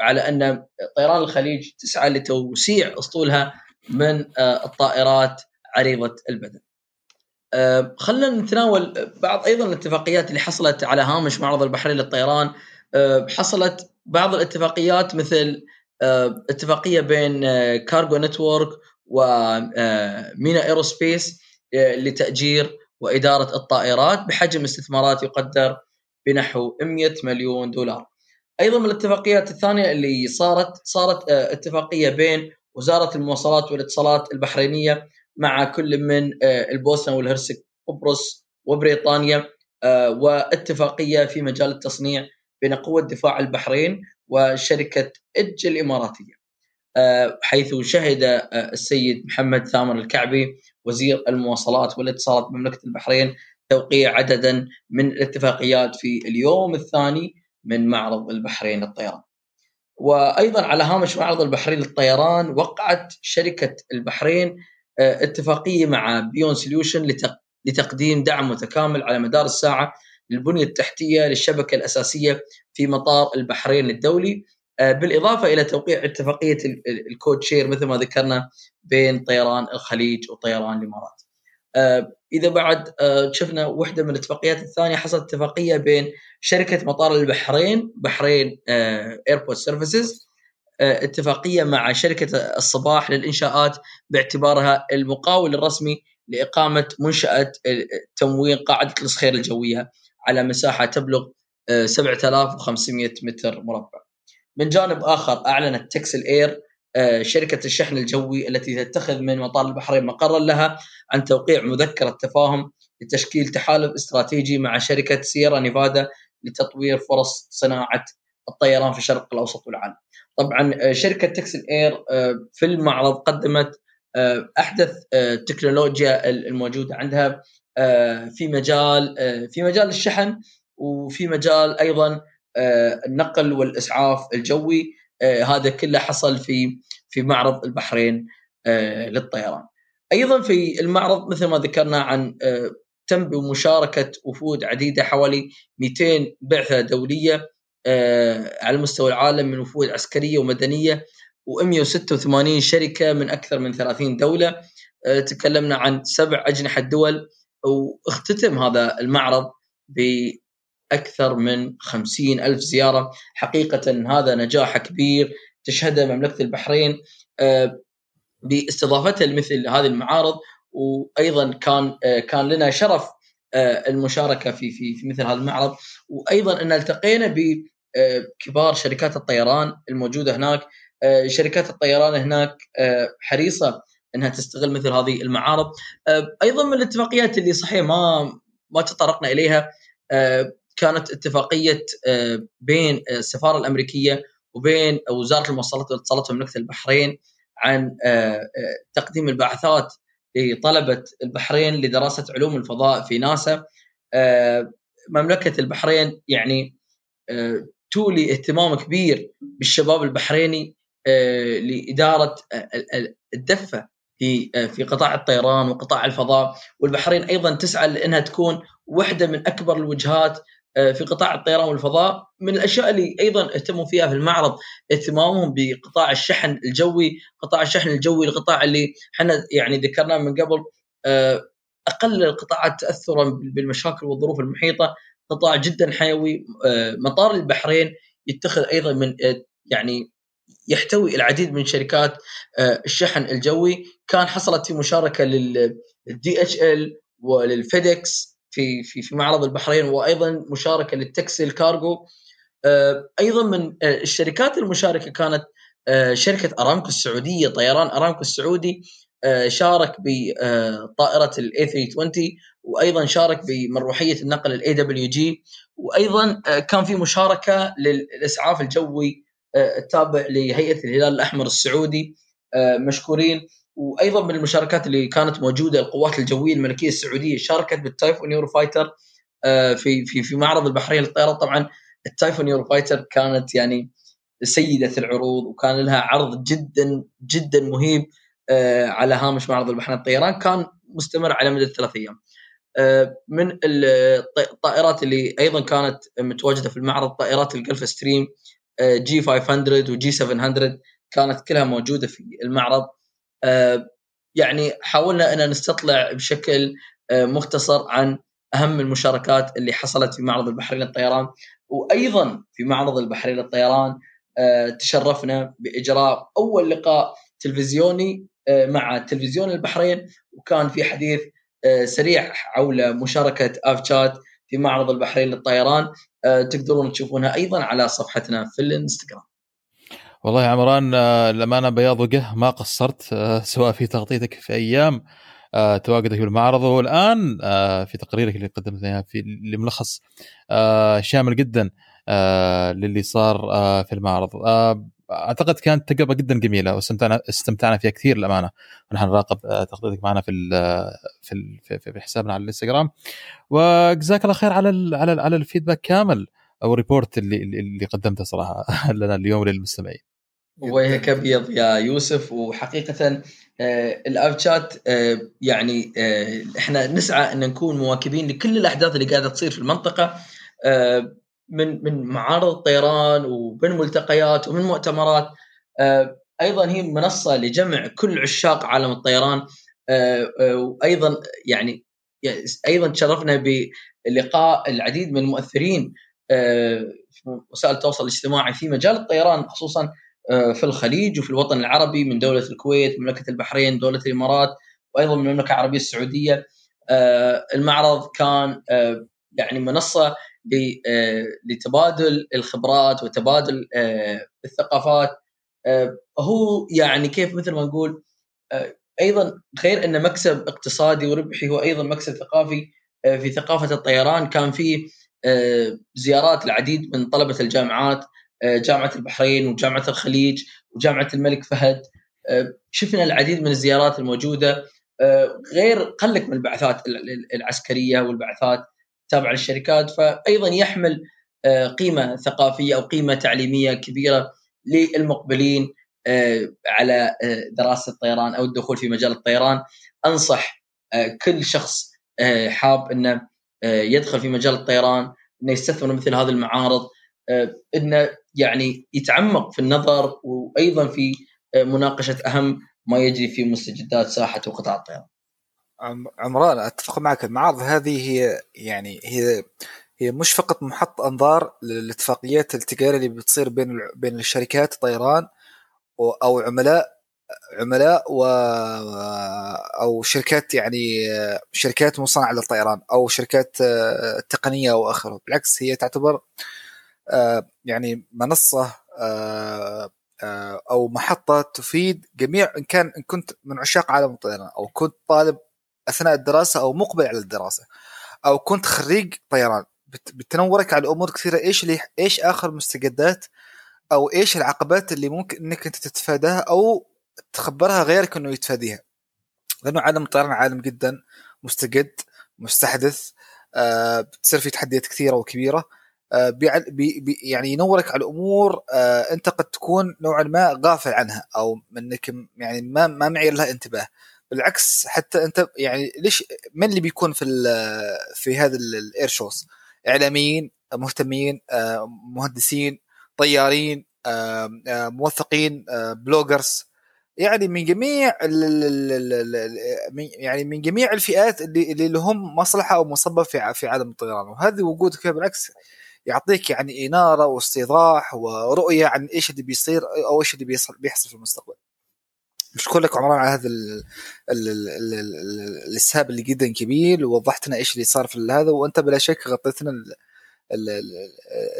[SPEAKER 3] على أن طيران الخليج تسعى لتوسيع أسطولها من الطائرات عريضة البدن. خلينا نتناول بعض أيضا الاتفاقيات اللي حصلت على هامش معرض البحرين للطيران. حصلت بعض الاتفاقيات مثل اتفاقية بين Cargo Network و MENA Aerospace لتأجير وإدارة الطائرات بحجم استثمارات يقدر بنحو 100 مليون دولار. أيضا من الاتفاقيات الثانية اللي صارت صارت اتفاقية بين وزارة المواصلات والاتصالات البحرينية مع كل من البوسنة والهرسك قبرص وبريطانيا واتفاقية في مجال التصنيع بين قوة دفاع البحرين وشركة اج الإماراتية. حيث شهد السيد محمد ثامر الكعبي وزير المواصلات والاتصالات بمملكة البحرين توقيع عددا من الاتفاقيات في اليوم الثاني من معرض البحرين للطيران. وأيضا على هامش معرض البحرين للطيران وقعت شركة البحرين اتفاقية مع Beyon Solution لتقديم دعم متكامل على مدار الساعة للبنيه التحتية للشبكة الأساسية في مطار البحرين الدولي بالإضافة إلى توقيع اتفاقية ال code share مثل ما ذكرنا بين طيران الخليج وطيران الإمارات. إذا بعد شفنا واحدة من الاتفاقيات الثانية حصلت اتفاقية بين شركة مطار البحرين Bahrain Airport Services اتفاقية مع شركة الصباح للإنشاءات باعتبارها المقاول الرسمي لإقامة منشأة تموين قاعدة الصخير الجوية على مساحة تبلغ 7500 متر مربع. من جانب آخر أعلنت تكسل إير شركة الشحن الجوي التي تتخذ من مطار البحرين مقرا لها عن توقيع مذكرة تفاهم لتشكيل تحالف استراتيجي مع شركة سيرا نيفادا لتطوير فرص صناعة الطيران في الشرق الأوسط والعالم. طبعا شركة تكسل إير في المعرض قدمت أحدث التكنولوجيا الموجودة عندها في مجال في مجال الشحن وفي مجال أيضا النقل والإسعاف الجوي هذا كله حصل في في معرض البحرين للطيران. أيضا في المعرض مثل ما ذكرنا عن تم بمشاركة وفود عديدة حوالي 200 بعثة دولية على مستوى العالم من وفود عسكرية ومدنية و186 شركة من أكثر من 30 دولة. تكلمنا عن سبع أجنحة دول واختتم هذا المعرض بأكثر من خمسين ألف زيارة. حقيقة هذا نجاح كبير تشهده مملكة البحرين. باستضافتها لمثل هذه المعارض وأيضا كان كان لنا شرف المشاركة في في في مثل هذا المعرض. وأيضا أن التقينا بكبار شركات الطيران الموجودة هناك. شركات الطيران هناك حريصة إنها تستغل مثل هذه المعارض. أيضا من الاتفاقيات اللي صحيح ما ما تطرقنا إليها كانت اتفاقية بين السفارة الأمريكية وبين وزارة المواصلات والإتصالات مملكة البحرين عن تقديم البعثات لطلبة البحرين لدراسة علوم الفضاء في ناسا. مملكة البحرين يعني تولي اهتمام كبير بالشباب البحريني لإدارة الدفة في في قطاع الطيران وقطاع الفضاء. والبحرين أيضا تسعى لأنها تكون واحدة من أكبر الوجهات في قطاع الطيران والفضاء. من الأشياء اللي أيضا اهتموا فيها في المعرض اهتمامهم بقطاع الشحن الجوي، قطاع الشحن الجوي القطاع اللي إحنا يعني ذكرناه من قبل أقل القطاعات تاثرا بالمشاكل والظروف المحيطة، قطاع جدا حيوي، مطار البحرين يتخذ أيضا من يعني يحتوي العديد من شركات الشحن الجوي، كان حصلت في مشاركة لل DHL ولل FedEx في في في معرض البحرين وأيضا مشاركة لل Texel Cargo أيضا من الشركات المشاركة كانت شركة أرامكو السعودية طيران أرامكو السعودي شارك بطائره ال A 320 وأيضا شارك بمروحيه النقل ال AWG وأيضا كان في مشاركة للأسعاف الجوي التابع لهيئة الهلال الأحمر السعودي مشكورين. وأيضا من المشاركات اللي كانت موجودة القوات الجوية الملكية السعودية شاركت بال Typhoon Eurofighter في في في معرض البحرين للطيران. طبعا ال Typhoon Eurofighter كانت يعني سيدة العروض وكان لها عرض جدا جدا مهيب على هامش معرض البحرين للطيران. كان مستمر على مدى ثلاث أيام. من الطائرات اللي أيضا كانت متواجدة في المعرض طائرات ال Gulfstream G 500 و G 700 كانت كلها موجودة في المعرض. يعني حاولنا إن نستطلع بشكل مختصر عن أهم المشاركات اللي حصلت في معرض البحرين للطيران. وأيضا في معرض البحرين للطيران تشرفنا بإجراء أول لقاء تلفزيوني مع تلفزيون البحرين. وكان في حديث سريع حول مشاركة افشات في معرض البحرين للطيران. تقدرون تشوفونها أيضا على صفحتنا في الانستغرام.
[SPEAKER 1] والله يا عمران الأمانة بياض وجه ما قصرت سواء في تغطيتك في أيام تواجدك في المعرض والان في تقريرك اللي قدمته في لملخص شامل جدا للي صار في المعرض أعتقد كانت تجربة جدا جميلة واستمتعنا استمتعنا فيها كثير للأمانة. ونحن نراقب تغطيتك معنا في ال في ال في حسابنا على الإنستغرام. وجزاك الله خير على ال على ال على الفيدباك كامل أو الريبورت اللي اللي قدمته صراحة [laughs] لنا اليوم للمستمعين.
[SPEAKER 3] وجهك أبيض يا يوسف. وحقيقة الأب شات يعني إحنا نسعى أن نكون مواكبين لكل الأحداث اللي قاعدة تصير في المنطقة. من من معارض الطيران ومن ملتقيات ومن مؤتمرات أيضا هي منصة لجمع كل عشاق عالم الطيران وأيضا يعني أيضا تشرفنا بلقاء العديد من المؤثرين في وسائل التواصل الاجتماعي في مجال الطيران خصوصا في الخليج وفي الوطن العربي من دولة الكويت، مملكة البحرين، دولة الإمارات وأيضا من المملكة العربية السعودية. المعرض كان يعني منصة لتبادل الخبرات وتبادل الثقافات. هو يعني كيف مثل ما نقول أيضا غير إنه مكسب اقتصادي وربحي هو أيضا مكسب ثقافي. في ثقافة الطيران كان فيه زيارات العديد من طلبة الجامعات جامعة البحرين وجامعة الخليج وجامعة الملك فهد. شفنا العديد من الزيارات الموجودة. غير قلك من البعثات العسكرية والبعثات. تابعه للشركات فايضا يحمل قيمة ثقافية أو قيمة تعليمية كبيرة للمقبلين على دراسة الطيران أو الدخول في مجال الطيران أنصح كل شخص حاب إنه يدخل في مجال الطيران إنه يستثمر مثل هذه المعارض إنه يعني يتعمق في النظر وأيضا في مناقشة أهم ما يجري في مستجدات ساحة وقطاع الطيران.
[SPEAKER 2] عمران أتفق معك. المعارض هذه هي يعني هي هي مش فقط محط أنظار للاتفاقيات التجاريه اللي بتصير بين بين الشركات الطيران أو عملاء عملاء و أو شركات يعني شركات مصنعه للطيران أو شركات تقنية أو اخره بالعكس هي تعتبر يعني منصة أو محطة تفيد جميع إن كان إن كنت من عشاق عالم الطيران أو كنت طالب أثناء الدراسة أو مقبل على الدراسة. أو كنت خريج طيران. بتنورك على امور كثيرة. إيش اللي إيش آخر مستجدات؟ أو إيش العقبات اللي ممكن إنك أنت تتفاداها أو تخبرها غيرك إنه يتفاديها؟ لأنه عالم الطيران عالم جدا. مستجد مستحدث آه بتصير فيه تحديات كثيرة وكبيرة. آه بي بي يعني ينورك على امور آه أنت قد تكون نوعا ما غافل عنها أو إنك يعني ما ما معير لها انتباه. بالعكس حتى أنت يعني ليش من اللي بيكون في في هذا ال air shows إعلاميين مهتمين مهندسين طيارين موثقين بلوجرز يعني من جميع يعني من جميع الفئات اللي اللي لهم مصلحة أو مصبة في في عالم الطيران. وهذه وجودك بالعكس يعطيك يعني إنارة واستيضاح ورؤية عن إيش اللي بيصير أو إيش اللي بيحصل في المستقبل. بشكر لك عمران على هذا الاسهاب اللي جدا كبير ووضحت لنا إيش اللي صار في هذا وأنت بلا شك غطيت لنا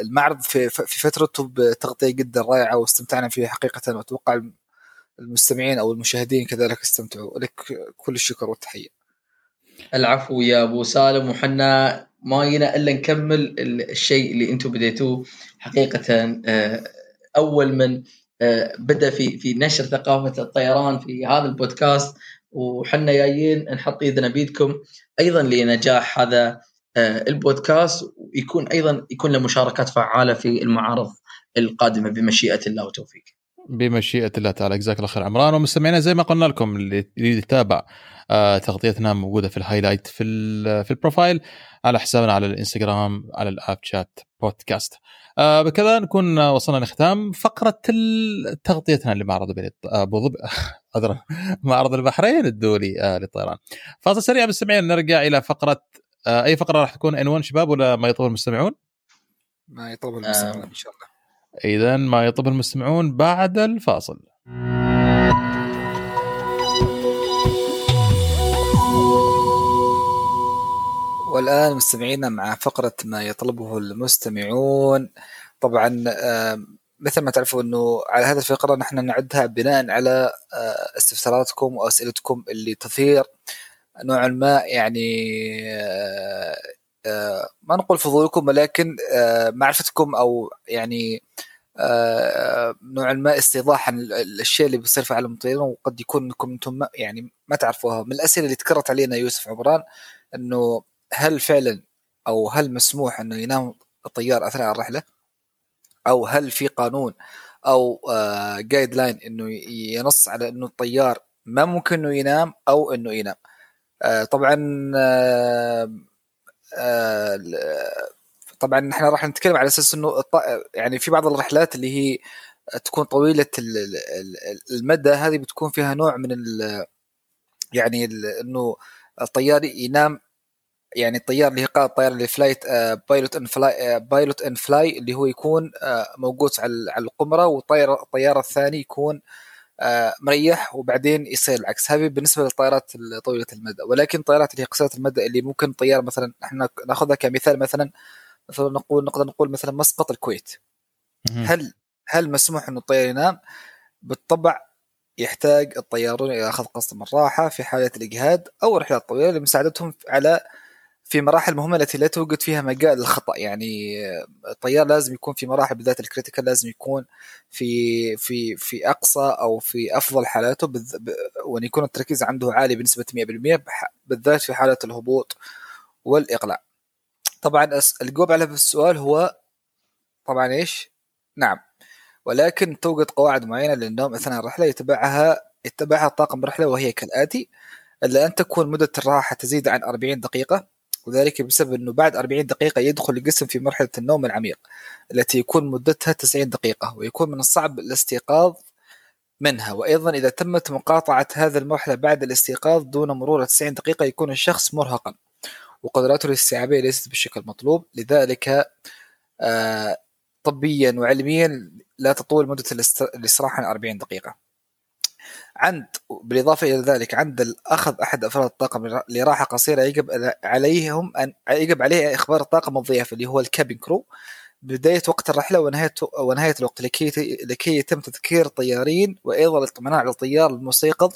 [SPEAKER 2] المعرض في في فترته بتغطية جدا رائعة واستمتعنا فيه حقيقة وأتوقع المستمعين أو المشاهدين كذلك استمتعوا لك كل الشكر والتحية.
[SPEAKER 3] العفو يا أبو سالم وحنا ما جينا إلا نكمل الشيء اللي أنتم بديتوه حقيقة أول من آه، بدأ في في نشر ثقافة الطيران في هذا البودكاست وحنا جايين نحط إيدنا بيدكم أيضا لنجاح هذا آه، البودكاست ويكون أيضا يكون له مشاركات فعالة في المعارض القادمة بمشيئة الله وتوفيقه.
[SPEAKER 1] بمشيئة الله تعالى. جزاك الله خير. عمران ومستمعينا زي ما قلنا لكم اللي يتابع آه تغطيتنا موجودة في ال highlight في في ال profile على حسابنا على الإنستغرام على الأب شات بودكاست. آه بكذا نكون وصلنا لختام فقرة تغطيتنا لمعرض أبو ظبي [laughs] عذرا معرض البحرين الدولي آه للطيران. فاصل سريع مستمعين نرجع إلى فقرة آه أي فقرة راح تكون؟ عنوان شباب ولا ما يطلب المستمعون؟
[SPEAKER 2] ما يطلب المستمعون إن شاء الله.
[SPEAKER 1] اذا ما يطلب المستمعون بعد الفاصل.
[SPEAKER 2] والآن مستمعينا مع فقرة ما يطلبه المستمعون. طبعا مثل ما تعرفوا أنه على هذه الفقرة نحن نعدها بناء على آه، استفساراتكم وأسئلتكم اللي تثير نوعا ما يعني آه، ما نقول فضولكم ولكن معرفتكم أو يعني نوعا ما استيضاح عن الاشياء اللي بتصير في عالم الطيران وقد يكون إنكم أنتم يعني ما تعرفوها من الأسئلة اللي تكررت علينا يوسف عمران إنه هل فعلا أو هل مسموح إنه ينام الطيار أثناء الرحلة؟ أو هل في قانون أو جايد لاين إنه ينص على إنه الطيار ما ممكن إنه ينام أو إنه ينام آه، طبعا آه، آه، طبعا نحن راح نتكلم على أساس إنه يعني في بعض الرحلات اللي هي تكون طويلة المدى هذه بتكون فيها نوع من يعني إنه الطيار ينام يعني الطيار اللي هي قائد الطياره اللي flight pilot in fly pilot in fly اللي هو يكون آه، موجود على القمرة والطيارة الطيارة الثاني يكون آه، مريح وبعدين يصير العكس. هذه بالنسبة للطائرات طويلة المدى. ولكن الطائرات اللي قصيرة المدى اللي ممكن طيارة مثلا إحنا ناخذها كمثال مثلا مثلا نقول نقدر نقول مثلا مسقط الكويت. هل هل مسموح إنه الطيار ينام؟ بالطبع يحتاج الطيارون إلى أخذ قسط من الراحة في حالة الإجهاد أو الرحلات الطويلة لمساعدتهم على في مراحل مهمة التي لا توجد فيها مجال للخطأ. يعني الطيار لازم يكون في مراحل بالذات الكريتيكال لازم يكون في في في أقصى أو في أفضل حالاته وأن يكون التركيز عنده عالي بنسبة 100% بالذات في حالة الهبوط والإقلاع. طبعا الجواب على السؤال هو طبعا إيش؟ نعم. ولكن توجد قواعد معينة للنوم اثناء الرحله يتبعها يتبعها طاقم الرحله وهي كالآتي. إلا أن تكون مدة الراحة تزيد عن 40 دقيقة. وذلك بسبب أنه بعد 40 دقيقة يدخل الجسم في مرحلة النوم العميق التي يكون مدتها 90 دقيقة ويكون من الصعب الاستيقاظ منها. وأيضا إذا تمت مقاطعة هذه المرحلة بعد الاستيقاظ دون مرور 90 دقيقة يكون الشخص مرهقا وقدراته الاستيعابية ليست بالشكل المطلوب لذلك آه طبيا وعلميا لا تطول مدة الاستراحة عن 40 دقيقة. عند بالإضافة إلى ذلك عند الأخذ أحد أفراد الطاقم لراحة قصيرة يجب عليهم أن يجب عليه إخبار الطاقم الضيافه اللي هو الكابين كرو بداية وقت الرحلة ونهاية ونهاية الوقت لكي لكي يتم تذكير الطيارين وأيضا الاطمئنان على الطيار المستيقظ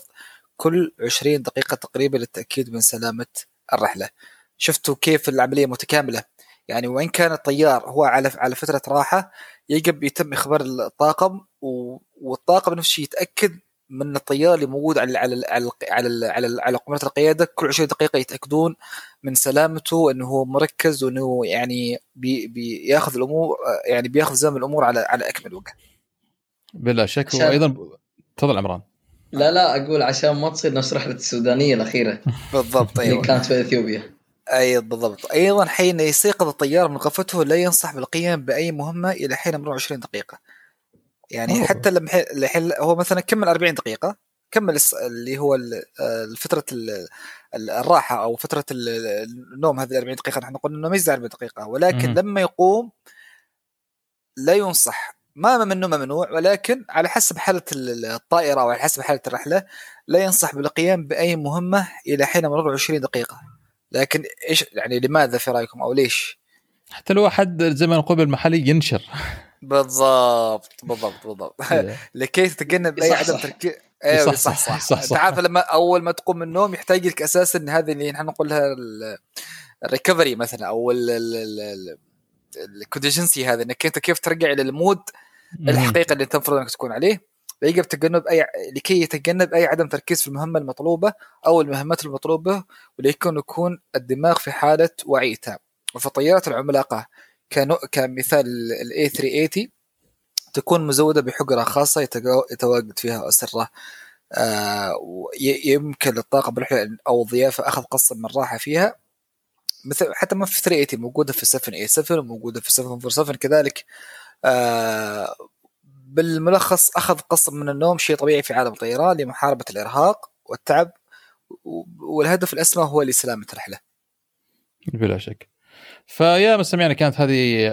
[SPEAKER 2] كل 20 دقيقة تقريبا للتأكيد من سلامة الرحلة. شفتوا كيف العملية متكاملة؟ يعني وإن كان الطيار هو على على فترة راحة يجب يتم إخبار الطاقم والطاقم نفسه يتأكد من الطيار اللي موجود على على على على على, على قمة القيادة كل 20 دقيقة يتأكدون من سلامته وانه هو مركز وإنه يعني بي بياخذ الأمور يعني بياخذ زمام الأمور على على أكمل وجه.
[SPEAKER 1] بلا شك عشان... وأيضا تفضل عمران.
[SPEAKER 3] لا لا أقول عشان ما تصير نفس رحلة السودانية الأخيرة. [laughs]
[SPEAKER 2] بالضبط
[SPEAKER 3] أيوه اللي كانت في إثيوبيا.
[SPEAKER 2] أي بالضبط أيضا حين يستيقظ الطيار من غفته لا ينصح بالقيام بأي مهمة إلى حين مرور 20 دقيقة يعني أوه. حتى لما الحين هو مثلا كمل 40 دقيقة كمل اللي هو فترة الراحة أو فترة النوم هذه 40 دقيقة. نحن قلنا انه ما يزيد 40 دقيقة ولكن م- لما يقوم لا ينصح. ما منه ممنوع ولكن على حسب حالة الطائرة أو على حسب حالة الرحلة لا ينصح بالقيام بأي مهمة إلى حين مرور 20 دقيقة. لكن إيش يعني لماذا في رأيكم أو ليش؟
[SPEAKER 1] حتى لو حد زي ما نقول بالمحلي ينشر. [laughs]
[SPEAKER 2] بالضبط بالضبط بالضبط. إيه. [laughs] لكي تتجنب اي عدم تركيز. أيوه صح صح, صح, صح, صح. لما أول ما تقوم من النوم يحتاج لك أساسا هذه اللي نحن نقول لها ال recovery مثلا أو ال contingency هذا إنك أنت كيف ترجع إلى ال mode الحقيقة اللي تفرض إنك تكون عليه. يجب تجنب أي لكي يتجنب أي عدم تركيز في المهمة المطلوبة أو المهمات المطلوبة وليكون يكون الدماغ في حالة وعي تام وفي الطيارات العملاقة كمثال ال A 380 تكون مزودة بحجرة خاصة يتواجد فيها أسرة آه يمكن للطاقم بالرحله أو الضيافه أخذ قسط من الراحه فيها مثل حتى ما في 380 موجودة في 787 وموجودة في 747 كذلك آه بالملخص أخذ قسط من النوم شيء طبيعي في عالم الطيران لمحاربة الإرهاق والتعب والهدف الأسمى هو لسلامة الرحلة.
[SPEAKER 1] بلا شك. فيا مستمعينا كانت هذه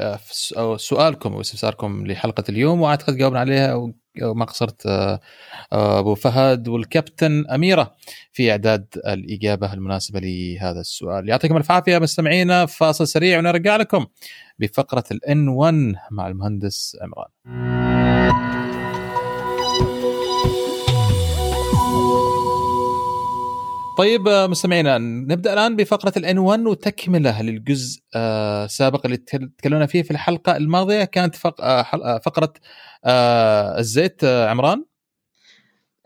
[SPEAKER 1] آه، سؤالكم واستفساركم لحلقة اليوم واعتقد جاوبنا عليها وما قصرت آه، آه، أبو فهد والكابتن أميرة في إعداد الإجابة المناسبة لهذا السؤال يعطيكم الف عافية مستمعينا فاصل سريع ونرجع لكم بفقرة الإن 1 مع المهندس عمران. طيب آه، مستمعينا نبدأ الآن بفقرة الان 1 وتكملة للجزء السابق آه، اللي تكلمنا فيه في الحلقة الماضية كانت آه، فقرة الزيت عمران.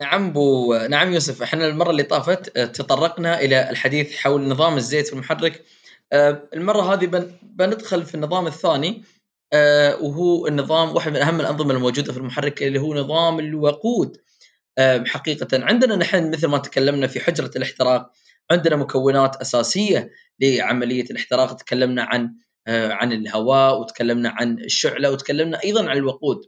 [SPEAKER 3] نعم بو نعم يوسف. إحنا المرة اللي طافت تطرقنا إلى الحديث حول نظام الزيت في المحرك. المرة هذه بندخل في النظام الثاني وهو النظام واحد من أهم الأنظمة الموجودة في المحرك اللي هو نظام الوقود. حقيقة عندنا نحن مثل ما تكلمنا في حجرة الاحتراق عندنا مكونات أساسية لعملية الاحتراق تكلمنا عن آه، عن الهواء وتكلمنا عن الشعلة وتكلمنا أيضا عن الوقود.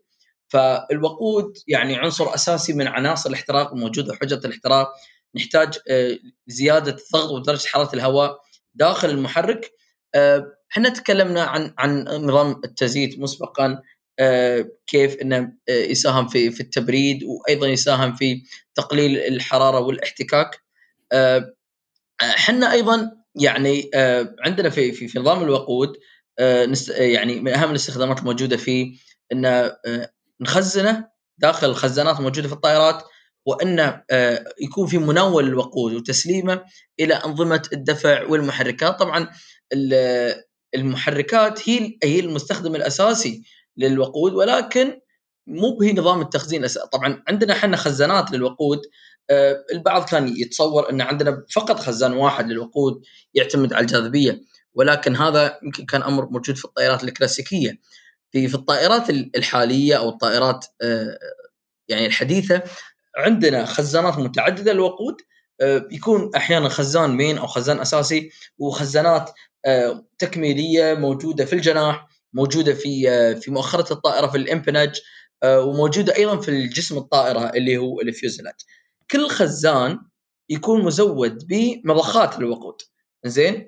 [SPEAKER 3] فالوقود يعني عنصر أساسي من عناصر الاحتراق الموجوده في حجرة الاحتراق. نحتاج آه، زيادة الضغط ودرجة حرارة الهواء داخل المحرك. آه، إحنا تكلمنا عن عن نظام التزييت مسبقا. كيف إنه آه، يساهم في في التبريد وأيضا يساهم في تقليل الحرارة والاحتكاك. آه، إحنا أيضا يعني عندنا في في, في نظام الوقود يعني من أهم الاستخدامات الموجودة فيه انه نخزنه داخل الخزانات الموجودة في الطائرات وإنه يكون في مناول الوقود وتسليمه إلى أنظمة الدفع والمحركات. طبعا المحركات هي هي المستخدم الأساسي للوقود ولكن مو بهي نظام التخزين. طبعا عندنا إحنا خزانات للوقود. آه، البعض كان يتصور إن عندنا فقط خزان واحد للوقود يعتمد على الجاذبية ولكن هذا يمكن كان أمر موجود في الطائرات الكلاسيكية. في في الطائرات الحالية أو الطائرات آه، يعني الحديثة عندنا خزانات متعددة للوقود. آه، يكون أحيانا خزان مين أو خزان أساسي وخزانات تكميلية موجودة في الجناح. موجودة في آه، في مؤخرة الطائرة في الامبنج آه، وموجودة أيضا في الجسم الطائرة اللي هو الفيوزلاج كل خزان يكون مزود بمضخات للوقود. زين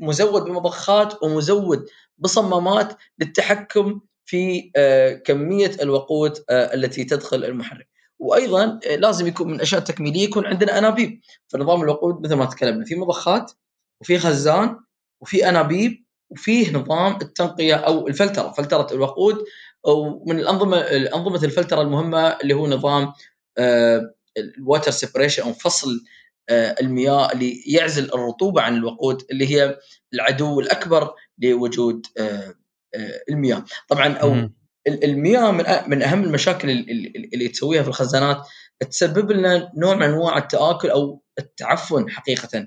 [SPEAKER 3] مزود بمضخات ومزود بصمامات للتحكم في آه، كمية الوقود التي تدخل المحرك. وأيضا لازم يكون من الاشياء التكميليه يكون عندنا أنابيب. في نظام الوقود مثل ما تكلمنا في مضخات وفي خزان وفي أنابيب وفيه نظام التنقية أو الفلترة فلترة الوقود ومن الأنظمة انظمه الفلترة المهمة اللي هو نظام الواتر سيبريشن أو فصل آه، المياه اللي يعزل الرطوبة عن الوقود اللي هي العدو الأكبر لوجود آه، آه، المياه. طبعا أو المياه من من أهم المشاكل اللي تسويها في الخزانات تسبب لنا نوع من أنواع التآكل أو التعفن حقيقه.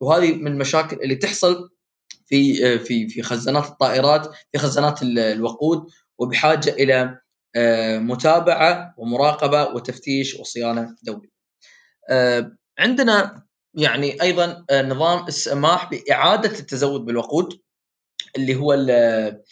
[SPEAKER 3] وهذه من المشاكل اللي تحصل في آه، في في خزانات الطائرات في خزانات الوقود وبحاجة إلى آه، متابعة ومراقبة وتفتيش وصيانة دوري. آه، عندنا يعني أيضا نظام السماح بإعادة التزود بالوقود اللي هو اللي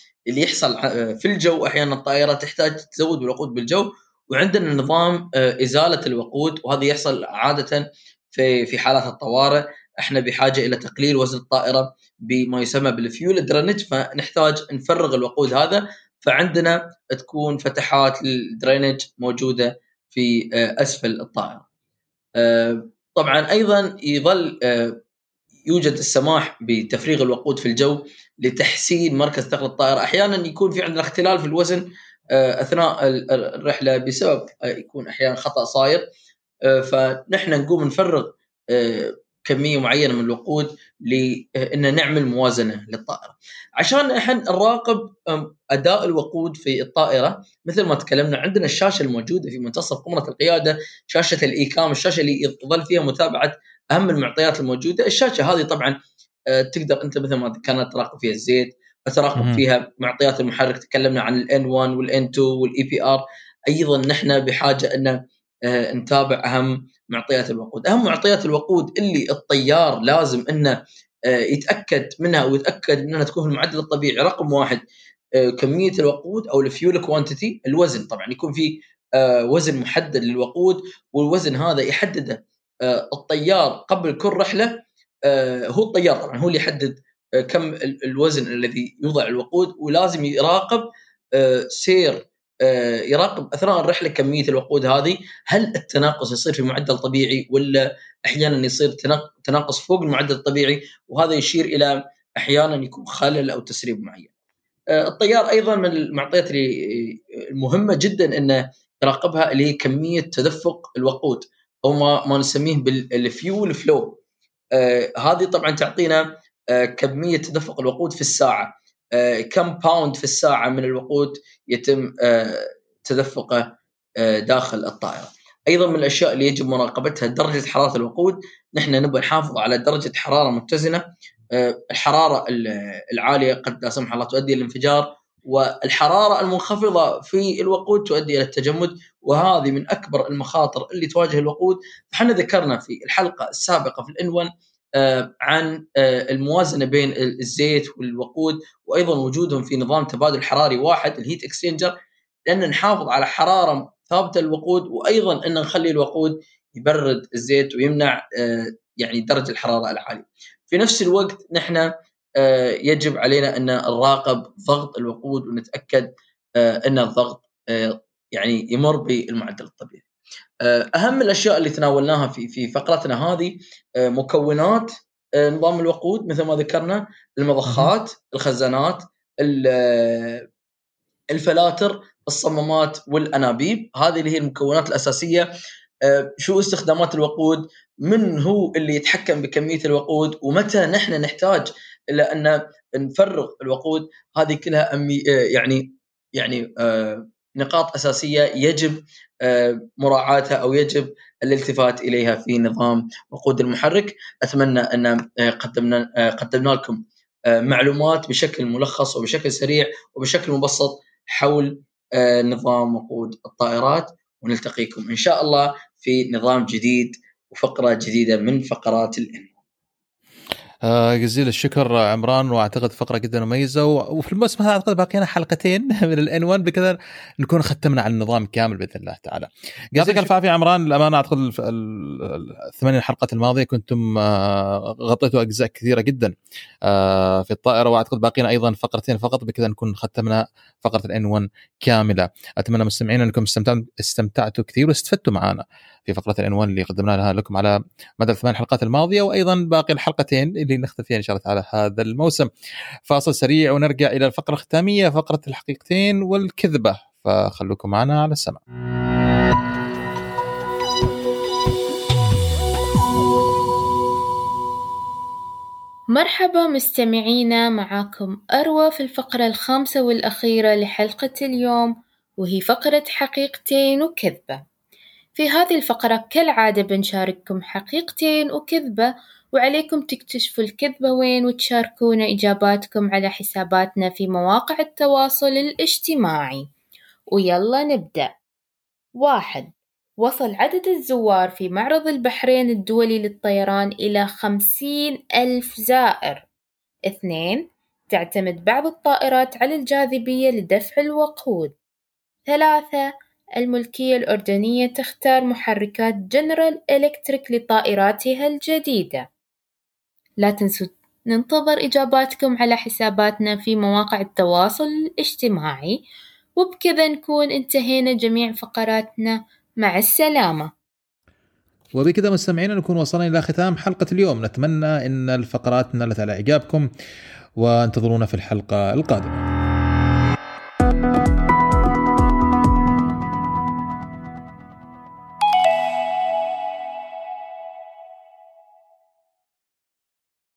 [SPEAKER 3] يحصل في الجو أحيانا الطائرة تحتاج تزود بالوقود بالجو وعندنا نظام إزالة الوقود وهذا يحصل عادة في في حالات الطوارئ إحنا بحاجة إلى تقليل وزن الطائرة بما يسمى بال fuel drainage فنحتاج نفرغ الوقود هذا. فعندنا تكون فتحات لل drainage موجودة في آه، أسفل الطائرة. آه، طبعا أيضا يظل آه، يوجد السماح بتفريغ الوقود في الجو لتحسين مركز ثقل الطائرة، أحيانا يكون في عندنا اختلال في الوزن أثناء الرحلة بسبب يكون أحيانا خطأ صاير. فنحن نقوم نفرغ كمية معينة من الوقود لأن نعمل موازنة للطائرة. عشان إحنا نراقب أداء الوقود في الطائرة مثل ما تكلمنا عندنا الشاشة الموجودة في منتصف قمرة القيادة شاشة ال ECAM الشاشة اللي يظل فيها متابعة أهم المعطيات الموجودة، الشاشة هذه طبعا آه، تقدر أنت مثل ما كانت تراقب فيها الزيت تراقب فيها معطيات المحرك. تكلمنا عن ال N 1 وال N 2 وال EPR أيضا نحن بحاجة إن آه، نتابع أهم معطيات الوقود، أهم معطيات الوقود اللي الطيار لازم إنه آه، يتأكد منها ويتأكد إنها تكون في المعدل الطبيعي. رقم واحد آه، كمية الوقود أو ال fuel quantity الوزن طبعا. يكون في وزن محدد للوقود والوزن هذا يحدده الطيار قبل كل رحلة هو الطيار طبعا. هو اللي يحدد كم الوزن الذي يوضع الوقود ولازم يراقب سير آه، يراقب أثناء الرحلة كمية الوقود هذه هل التناقص يصير في معدل طبيعي ولا أحيانا يصير تناقص فوق المعدل الطبيعي وهذا يشير إلى أحيانا يكون خلل أو تسريب معين. آه، الطيار أيضا من المعطيات اللي المهمة جدا إنه يراقبها اللي هي كمية تدفق الوقود أو ما ما نسميه بالفيول فلو. آه هذه طبعا تعطينا آه كمية تدفق الوقود في الساعة. آه، كم باوند في الساعة من الوقود يتم آه، تدفقه آه، داخل الطائرة. أيضا من الأشياء اللي يجب مراقبتها درجة حرارة الوقود، نحن نبغى نحافظ على درجة حرارة متزنة، الحرارة العالية قد لا سمح الله تؤدي الانفجار والحرارة المنخفضة في الوقود تؤدي إلى التجمد وهذه من أكبر المخاطر اللي تواجه الوقود، فاحنا ذكرنا في الحلقة السابقة في الإن 1 عن آه، الموازنة بين الزيت والوقود وأيضا وجودهم في نظام تبادل حراري واحد ال heat exchanger لأن نحافظ على حرارة ثابتة للوقود وأيضا أن نخلي الوقود يبرد الزيت ويمنع آه، يعني درجة الحرارة العالية. في نفس الوقت نحن يجب علينا أن نراقب ضغط الوقود ونتأكد أن الضغط يعني يمر بالمعدل الطبيعي. آه، أهم الأشياء اللي تناولناها في في فقرتنا هذه آه، مكونات آه، نظام الوقود مثل ما ذكرنا المضخات الخزانات الفلاتر الصمامات والأنابيب. هذه اللي هي المكونات الأساسية. شو استخدامات الوقود؟ من هو اللي يتحكم بكمية الوقود؟ ومتى نحن نحتاج إلى أن نفرغ الوقود؟ هذه كلها أمي يعني يعني نقاط أساسية يجب آه، مراعاتها أو يجب الالتفات إليها في نظام وقود المحرك. أتمنى أن آه، قدمنا آه، قدمنا لكم معلومات بشكل ملخص وبشكل سريع وبشكل مبسط حول نظام وقود الطائرات. ونلتقيكم إن شاء الله في نظام جديد وفقرة جديدة من فقرات
[SPEAKER 1] الإن. جزيل الشكر عمران وأعتقد فقرة جدا مميزة وفي الموسم هذا أعتقد باقينا حلقتين [laughs] من الان 1 بكذا نكون ختمنا على النظام كامل بإذن الله تعالى. يعطيك الف عافيه عمران الأمانة أعتقد الثمان حلقات الماضية كنتم آه غطيتوا أجزاء كثيرة جدا آه في الطائرة وأعتقد باقينا أيضا فقرتين فقط بكذا نكون ختمنا فقرة الان 1 كاملة. أتمنى مستمعينا أنكم استمتعتوا كثير واستفدتوا معنا في فقرة 1 اللي قدمناها لكم على مدى الثمان حلقات الماضية وأيضا باقي الحلقتين اللي نختم فيها إن شاء الله تعالى هذا الموسم. فاصل سريع ونرجع إلى الفقرة الختامية فقرة الحقيقتين والكذبة. فخلوكم معنا على السمع
[SPEAKER 4] مرحبا مستمعينا معاكم أروى في الفقرة الخامسة والأخيرة لحلقة اليوم وهي فقرة حقيقتين وكذبة. في هذه الفقرة كالعادة بنشارككم حقيقتين وكذبة وعليكم تكتشفوا الكذبة وين وتشاركونا إجاباتكم على حساباتنا في مواقع التواصل الاجتماعي. ويلا نبدأ. واحد وصل عدد الزوار في معرض البحرين الدولي للطيران إلى خمسين ألف زائر. اثنين تعتمد بعض الطائرات على الجاذبية لدفع الوقود. ثلاثة الملكية الأردنية تختار محركات جنرال إلكتريك لطائراتها الجديدة. لا تنسوا ننتظر إجاباتكم على حساباتنا في مواقع التواصل الاجتماعي وبكذا نكون انتهينا جميع فقراتنا. مع السلامة.
[SPEAKER 1] وبكذا مستمعينا نكون وصلنا إلى ختام حلقة اليوم. نتمنى أن الفقرات نالت على إعجابكم وانتظرونا في الحلقة القادمة.